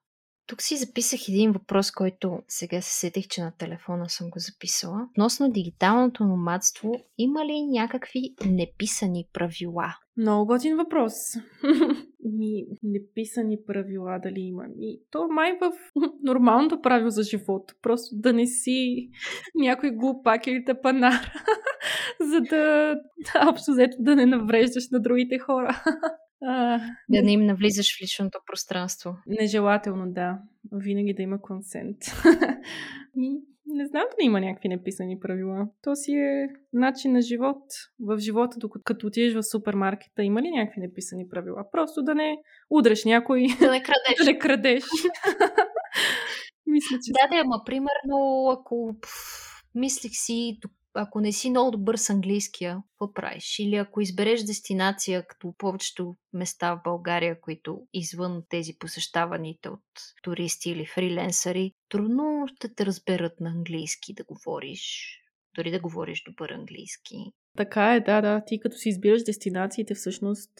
Тук си записах един въпрос, който сега се сетих, че на телефона съм го записала. Относно дигиталното номадство, има ли някакви неписани правила? Много готин въпрос. *laughs* Ми, неписани правила дали има. И то май в *laughs* нормалното правило за живота. Просто да не си някой глупак или тъпанар, *laughs* за да общо взето да не навреждаш на другите хора. *laughs* А, Да не им навлизаш в личното пространство. Нежелателно, да. Винаги да има консент. Не знам дали има някакви неписани правила. То си е начин на живот. В живота, докато като отидеш в супермаркета, има ли някакви неписани правила? Просто да не удреш някой, *laughs* Да не крадеш. да не крадеш. *laughs* Мисля, че... Да, да, ама примерно, ако пф, мислих си, ако не си много добър с английския, какво правиш? Или ако избереш дестинация, като повечето места в България, които извън тези посещаваните от туристи или фриленсъри, трудно ще те разберат на английски да говориш. Дори да говориш добър английски. Така е, да, да. Ти като си избираш дестинациите, всъщност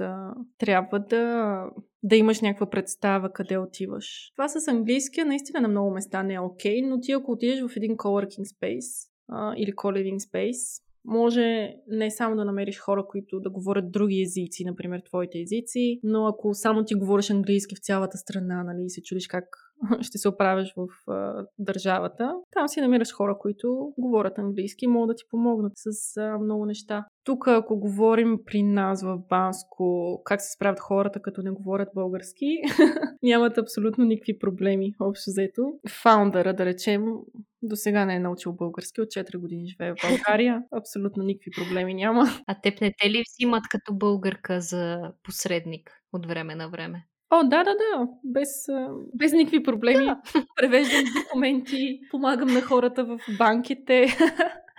трябва да, да имаш някаква представа къде отиваш. Това с английския наистина на много места не е окей, но ти ако отидеш в един coworking space а, или co-living space, може не само да намериш хора, които да говорят други езици, например твоите езици, но ако само ти говориш английски в цялата страна, нали, и се чудиш как *laughs* ще се оправиш в а, държавата, там си намираш хора, които говорят английски и могат да ти помогнат с а, много неща. Тук, ако говорим при нас в Банско, как се справят хората, като не говорят български, *laughs* нямат абсолютно никакви проблеми, общо взето. Фаундъра, да речем, до сега не е научил български, от 4 години живее в България. *laughs* Абсолютно никакви проблеми няма. А теб не те ли взимат като българка за посредник от време на време? О, да, да, да. Без, без никакви проблеми. Да. *laughs* Превеждам документи, помагам на хората в банките. *laughs*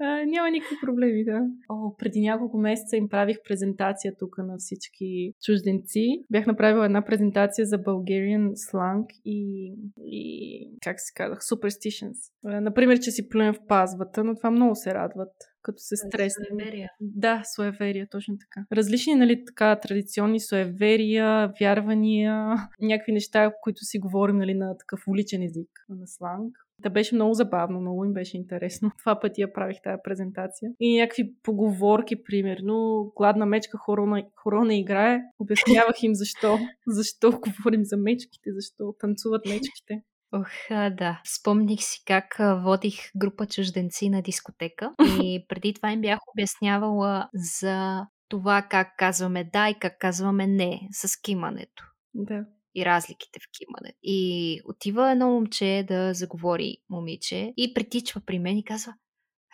а, няма никакви проблеми, да. О, преди няколко месеца им правих презентация тук на всички чужденци. Бях направила една презентация за Bulgarian slang и, и как се казах, superstitions. Например, че си плюем в пазвата, но това много се радват като се стресне. Суеверия. Да, суеверия, точно така. Различни, нали, така, традиционни суеверия, вярвания, някакви неща, които си говорим, нали, на такъв уличен език, на сланг. Да беше много забавно, много им беше интересно. *laughs* Това пъти я правих тази презентация. И някакви поговорки, примерно, гладна мечка хорона, хорона играе. Обяснявах им защо. *laughs* Защо говорим за мечките, защо танцуват мечките. Ох, да. Спомних си как водих група чужденци на дискотека и *laughs* преди това им бях обяснявала за това как казваме да и как казваме не с кимането. Да. И разликите в кимане. И отива едно момче да заговори момиче и притичва при мен и казва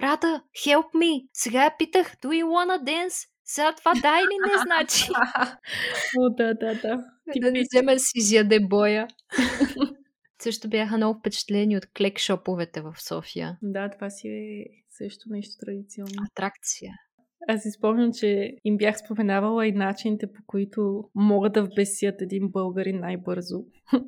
Рада, help me! Сега я питах, do you wanna dance? Сега това да или не значи? *laughs* О, да, да, да. *laughs* Да не вземе си изяде боя. *laughs* Също бяха много впечатлени от клек-шоповете в София. Да, това си е също нещо традиционно. Атракция. Аз си спомням, че им бях споменавала и начините, по които могат да вбесят един българин най-бързо. *laughs*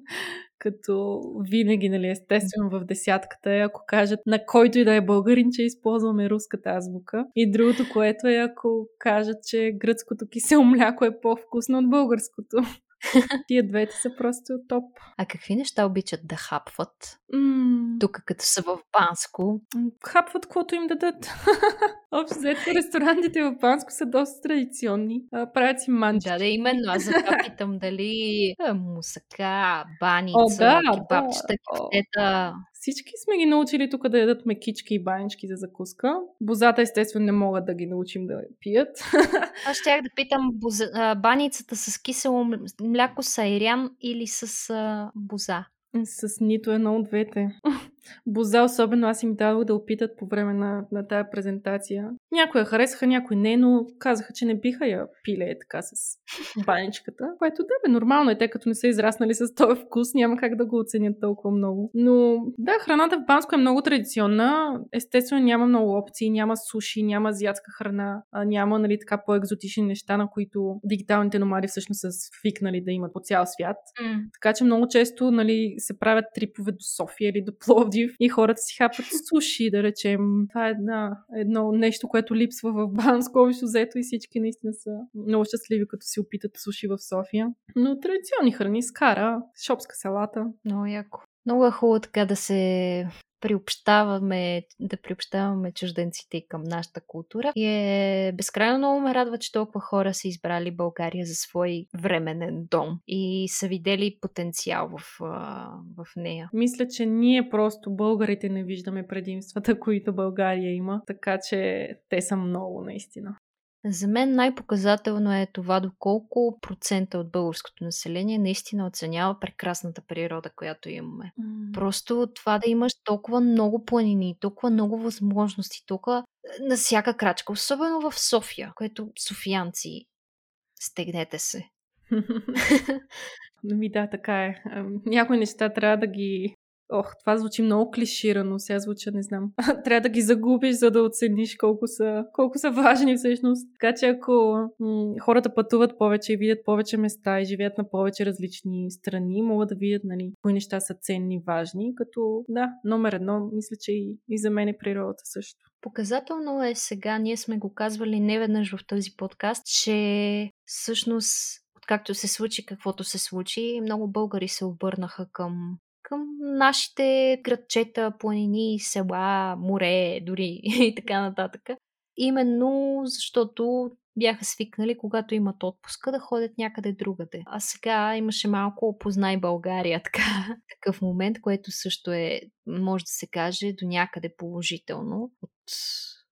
Като винаги, нали, естествено в десятката е, ако кажат на който и да е българин, че използваме руската азбука. И другото, което е, ако кажат, че гръцкото кисело мляко е по-вкусно от българското. *laughs* *laughs* Тия двете са просто топ. А какви неща обичат да хапват? Mm. Тук, като са в Банско. Хапват, каквото им дадат. *laughs* Общо взето, ресторантите в Банско са доста традиционни. А, правят си манчи. Да, да, именно. Аз за това *laughs* питам дали а, мусака, баница, О, да, кебабчета, да. Всички сме ги научили тук да ядат мекички и банички за закуска. Бозата, естествено, не могат да ги научим да пият. *laughs* Аз щях да питам боза, баницата с кисело мляко с айрян или с а, боза. С нито едно от двете. Боза, особено аз им дадох да опитат по време на, на тая презентация. Някои я харесаха, някои не, но казаха, че не биха я пиле така с баничката. Което да бе, нормално е, те като не са израснали с този вкус, няма как да го оценят толкова много. Но да, храната в Банско е много традиционна. Естествено няма много опции, няма суши, няма азиатска храна, няма нали, така по-екзотични неща, на които дигиталните номади всъщност са свикнали да имат по цял свят. Mm. Така че много често нали, се правят трипове до София или до Пловдив и хората си хапат суши, да речем. Това е една, едно нещо, което липсва в Банско, общо взето и всички наистина са много щастливи, като си опитат суши в София. Но традиционни храни, скара, шопска салата. Много яко. Много е хубаво така да се приобщаваме, да приобщаваме чужденците към нашата култура. И е безкрайно много ме радва, че толкова хора са избрали България за свой временен дом и са видели потенциал в, в нея. Мисля, че ние просто българите не виждаме предимствата, *laughs* които България има, така че те са много наистина. За мен най-показателно е това доколко процента от българското население наистина оценява прекрасната природа, която имаме. Mm. Просто това да имаш толкова много планини, толкова много възможности, толкова е, на всяка крачка, особено в София, което софиянци, стегнете се. *laughs* Ми да, така е. Някои неща трябва да ги Ох, това звучи много клиширано, сега звуча, не знам. *laughs* Трябва да ги загубиш, за да оцениш колко са, колко са важни всъщност. Така че ако м- хората пътуват повече и видят повече места и живеят на повече различни страни, могат да видят, нали, кои неща са ценни, важни, като да, номер едно, мисля, че и, и за мен е природата също. Показателно е сега, ние сме го казвали неведнъж в този подкаст, че всъщност откакто се случи каквото се случи, много българи се обърнаха към към нашите градчета, планини, села, море, дори *laughs* и така нататък. Именно защото бяха свикнали, когато имат отпуска, да ходят някъде другаде. А сега имаше малко опознай България, *laughs* така, такъв момент, което също е, може да се каже, до някъде положително от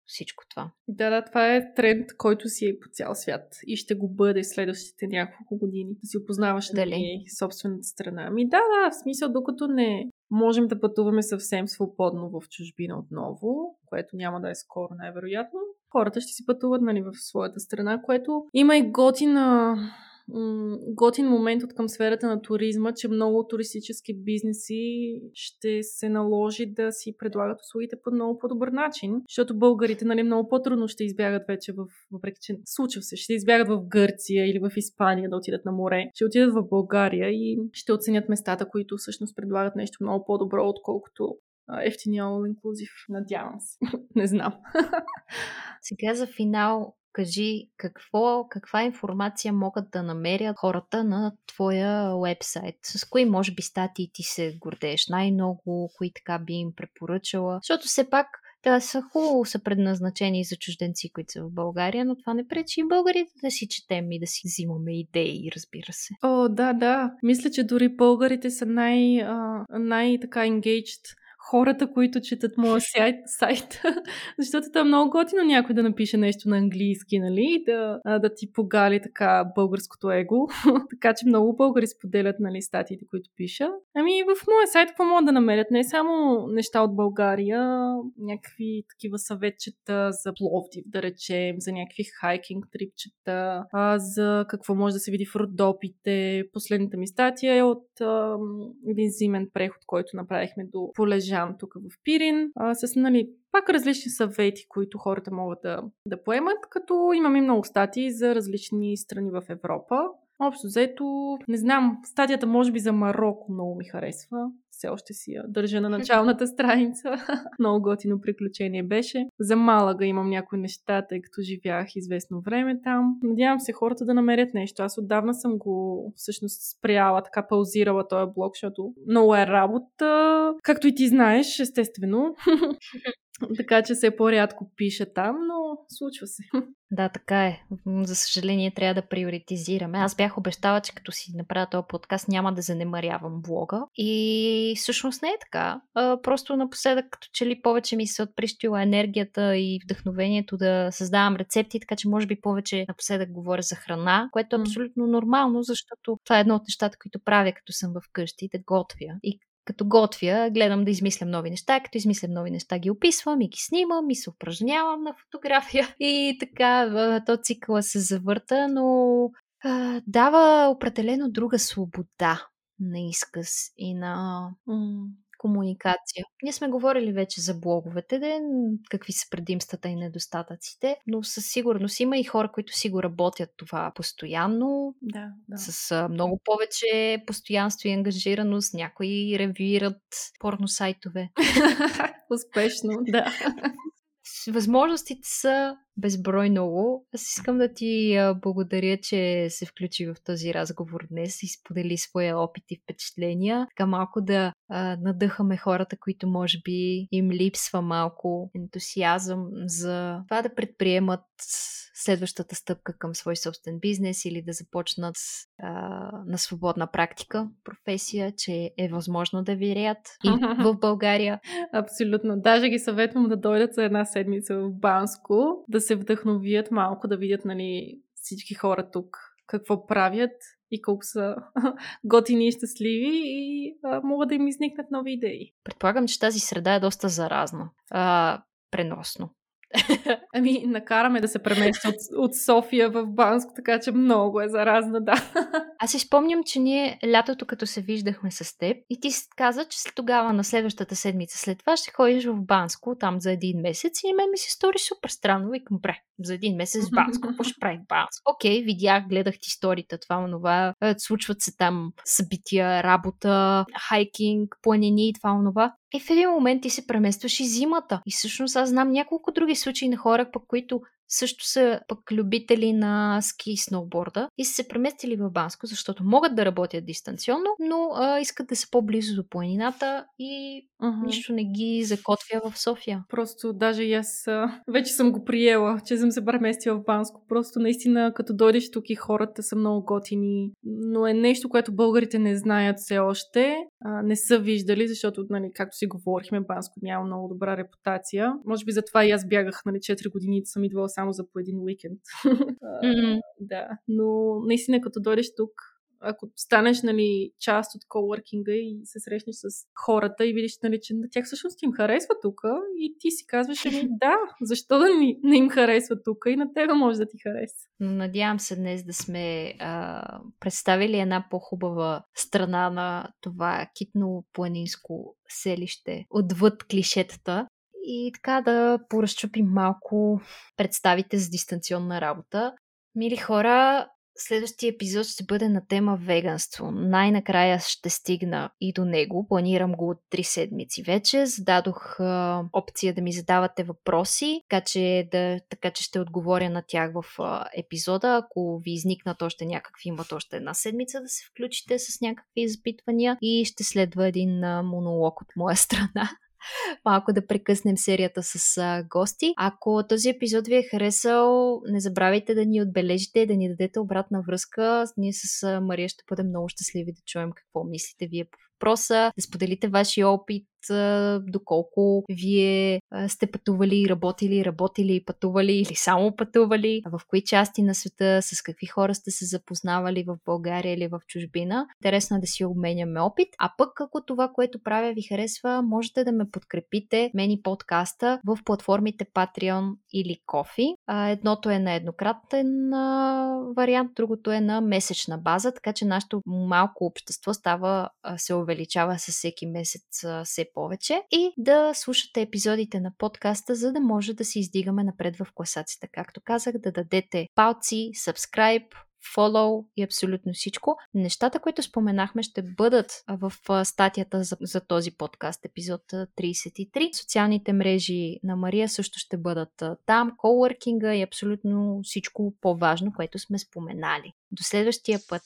всичко това. Да, да, това е тренд, който си е по цял свят и ще го бъде следващите няколко години. Да си опознаваш Дали? нали, собствената страна. Ми да, да, в смисъл, докато не можем да пътуваме съвсем свободно в чужбина отново, което няма да е скоро най-вероятно, хората ще си пътуват нали, в своята страна, което има и готина м- готин момент от към сферата на туризма, че много туристически бизнеси ще се наложи да си предлагат услугите по много по-добър начин, защото българите нали, много по-трудно ще избягат вече в, въпреки че случва се, ще избягат в Гърция или в Испания да отидат на море, ще отидат в България и ще оценят местата, които всъщност предлагат нещо много по-добро, отколкото ефтиния all inclusive. Надявам се. *laughs* Не знам. *laughs* Сега за финал кажи какво, каква информация могат да намерят хората на твоя вебсайт. С кои, може би, статии ти се гордееш най-много, кои така би им препоръчала. Защото все пак те са хубаво са предназначени за чужденци, които са в България, но това не пречи и българите да си четем и да си взимаме идеи, разбира се. О, да, да. Мисля, че дори българите са най, най-така engaged хората, които четат моя сайт, сайт *laughs* защото е много готино някой да напише нещо на английски, нали, да, да ти погали така българското его. *laughs* така че много българи споделят, нали, статиите, които пиша. Ами в моя сайт какво могат да намерят? Не само неща от България, някакви такива съветчета за Пловдив, да речем, за някакви хайкинг трипчета, а, за какво може да се види в Родопите. Последната ми статия е от а, един зимен преход, който направихме до полежа Жан тук в Пирин, а, с нали, пак различни съвети, които хората могат да, да поемат, като имаме много статии за различни страни в Европа. Общо взето, не знам, стадията може би за Марокко много ми харесва. Все още си я държа на началната страница. *laughs* много готино приключение беше. За Малага имам някои неща, тъй като живях известно време там. Надявам се хората да намерят нещо. Аз отдавна съм го всъщност спряла, така паузирала този блог, защото много е работа. Както и ти знаеш, естествено. *laughs* *laughs* така че все по-рядко пиша там, но случва се. *laughs* Да, така е. За съжаление трябва да приоритизираме. Аз бях обещала, че като си направя този подкаст няма да занемарявам блога. И всъщност не е така. А, просто напоследък, като че ли повече ми се отприщила енергията и вдъхновението да създавам рецепти, така че може би повече напоследък говоря за храна, което е абсолютно нормално, защото това е едно от нещата, които правя като съм вкъщи, да готвя. И като готвя, гледам да измислям нови неща. Като измислям нови неща, ги описвам и ги снимам и се упражнявам на фотография. *laughs* И така, то цикъла се завърта, но а, дава определено друга свобода на изказ и на комуникация. Ние сме говорили вече за блоговете, де, какви са предимствата и недостатъците, но със сигурност има и хора, които си го работят това постоянно, да, да. с много повече постоянство и ангажираност. Някои ревюират порно сайтове. *laughs* Успешно, да. Възможностите са безброй много. Аз искам да ти благодаря, че се включи в този разговор днес и сподели своя опит и впечатления. Така малко да а, надъхаме хората, които може би им липсва малко ентусиазъм за това да предприемат следващата стъпка към свой собствен бизнес или да започнат а, на свободна практика професия, че е възможно да виреят и *laughs* в България. Абсолютно. Даже ги съветвам да дойдат за една седмица в Банско, да се вдъхновият малко, да видят нали, всички хора тук какво правят и колко са *laughs* готини и щастливи и а, могат да им изникнат нови идеи. Предполагам, че тази среда е доста заразна. А, преносно. *laughs* Ами, накараме да се премести от, от София в Банско, така че много е заразна, да. *laughs* Аз си спомням, че ние лятото, като се виждахме с теб, и ти каза, че тогава на следващата седмица след това ще ходиш в Банско, там за един месец, и мен ми се стори супер странно. Викам, бре, за един месец в *laughs* Банско, какво ще прави в Банско? Окей, okay, видях, гледах ти историята, това, онова, е, случват се там събития, работа, хайкинг, планини и това, онова. И в един момент ти се преместваш и зимата. И всъщност аз знам няколко други случаи на хора, по които също са пък любители на ски и сноуборда и са се преместили в Банско, защото могат да работят дистанционно, но а, искат да са по-близо до планината и uh-huh. нищо не ги закотвя в София. Просто даже и аз вече съм го приела, че съм се преместила в Банско. Просто наистина, като дойдеш тук и хората са много готини, но е нещо, което българите не знаят все още, а, не са виждали, защото, нали, както си говорихме, Банско няма много добра репутация. Може би затова и аз бягах, нали, 4 години съм идвала само за по един уикенд. *laughs* mm-hmm. да, но наистина като дойдеш тук, ако станеш нали, част от коворкинга и се срещнеш с хората и видиш, нали, че на тях всъщност им харесва тук и ти си казваш, ами *laughs* да, защо да ни, не им харесва тук и на тебе може да ти хареса. Надявам се днес да сме а, представили една по-хубава страна на това китно-планинско селище отвъд клишетата и така да поразчупим малко представите за дистанционна работа. Мили хора, Следващия епизод ще бъде на тема веганство. Най-накрая ще стигна и до него. Планирам го от 3 седмици вече. Зададох а, опция да ми задавате въпроси, така че, да, така че ще отговоря на тях в а, епизода. Ако ви изникнат още някакви, имат още една седмица да се включите с някакви запитвания и ще следва един а, монолог от моя страна малко да прекъснем серията с а, гости. Ако този епизод ви е харесал, не забравяйте да ни отбележите, да ни дадете обратна връзка. Ние с а, Мария ще бъдем много щастливи да чуем какво мислите вие по въпроса, да споделите вашия опит, доколко вие сте пътували, работили, работили, пътували или само пътували, в кои части на света, с какви хора сте се запознавали в България или в чужбина. Интересно е да си обменяме опит. А пък, ако това, което правя ви харесва, можете да ме подкрепите, мен и подкаста, в платформите Patreon или Кофи. Едното е на еднократен вариант, другото е на месечна база, така че нашето малко общество става, се увеличава с всеки месец все повече и да слушате епизодите на подкаста, за да може да се издигаме напред в класацията. Както казах, да дадете палци, subscribe, follow и абсолютно всичко. Нещата, които споменахме, ще бъдат в статията за, за този подкаст, епизод 33. Социалните мрежи на Мария също ще бъдат там, колоркинга и абсолютно всичко по-важно, което сме споменали. До следващия път!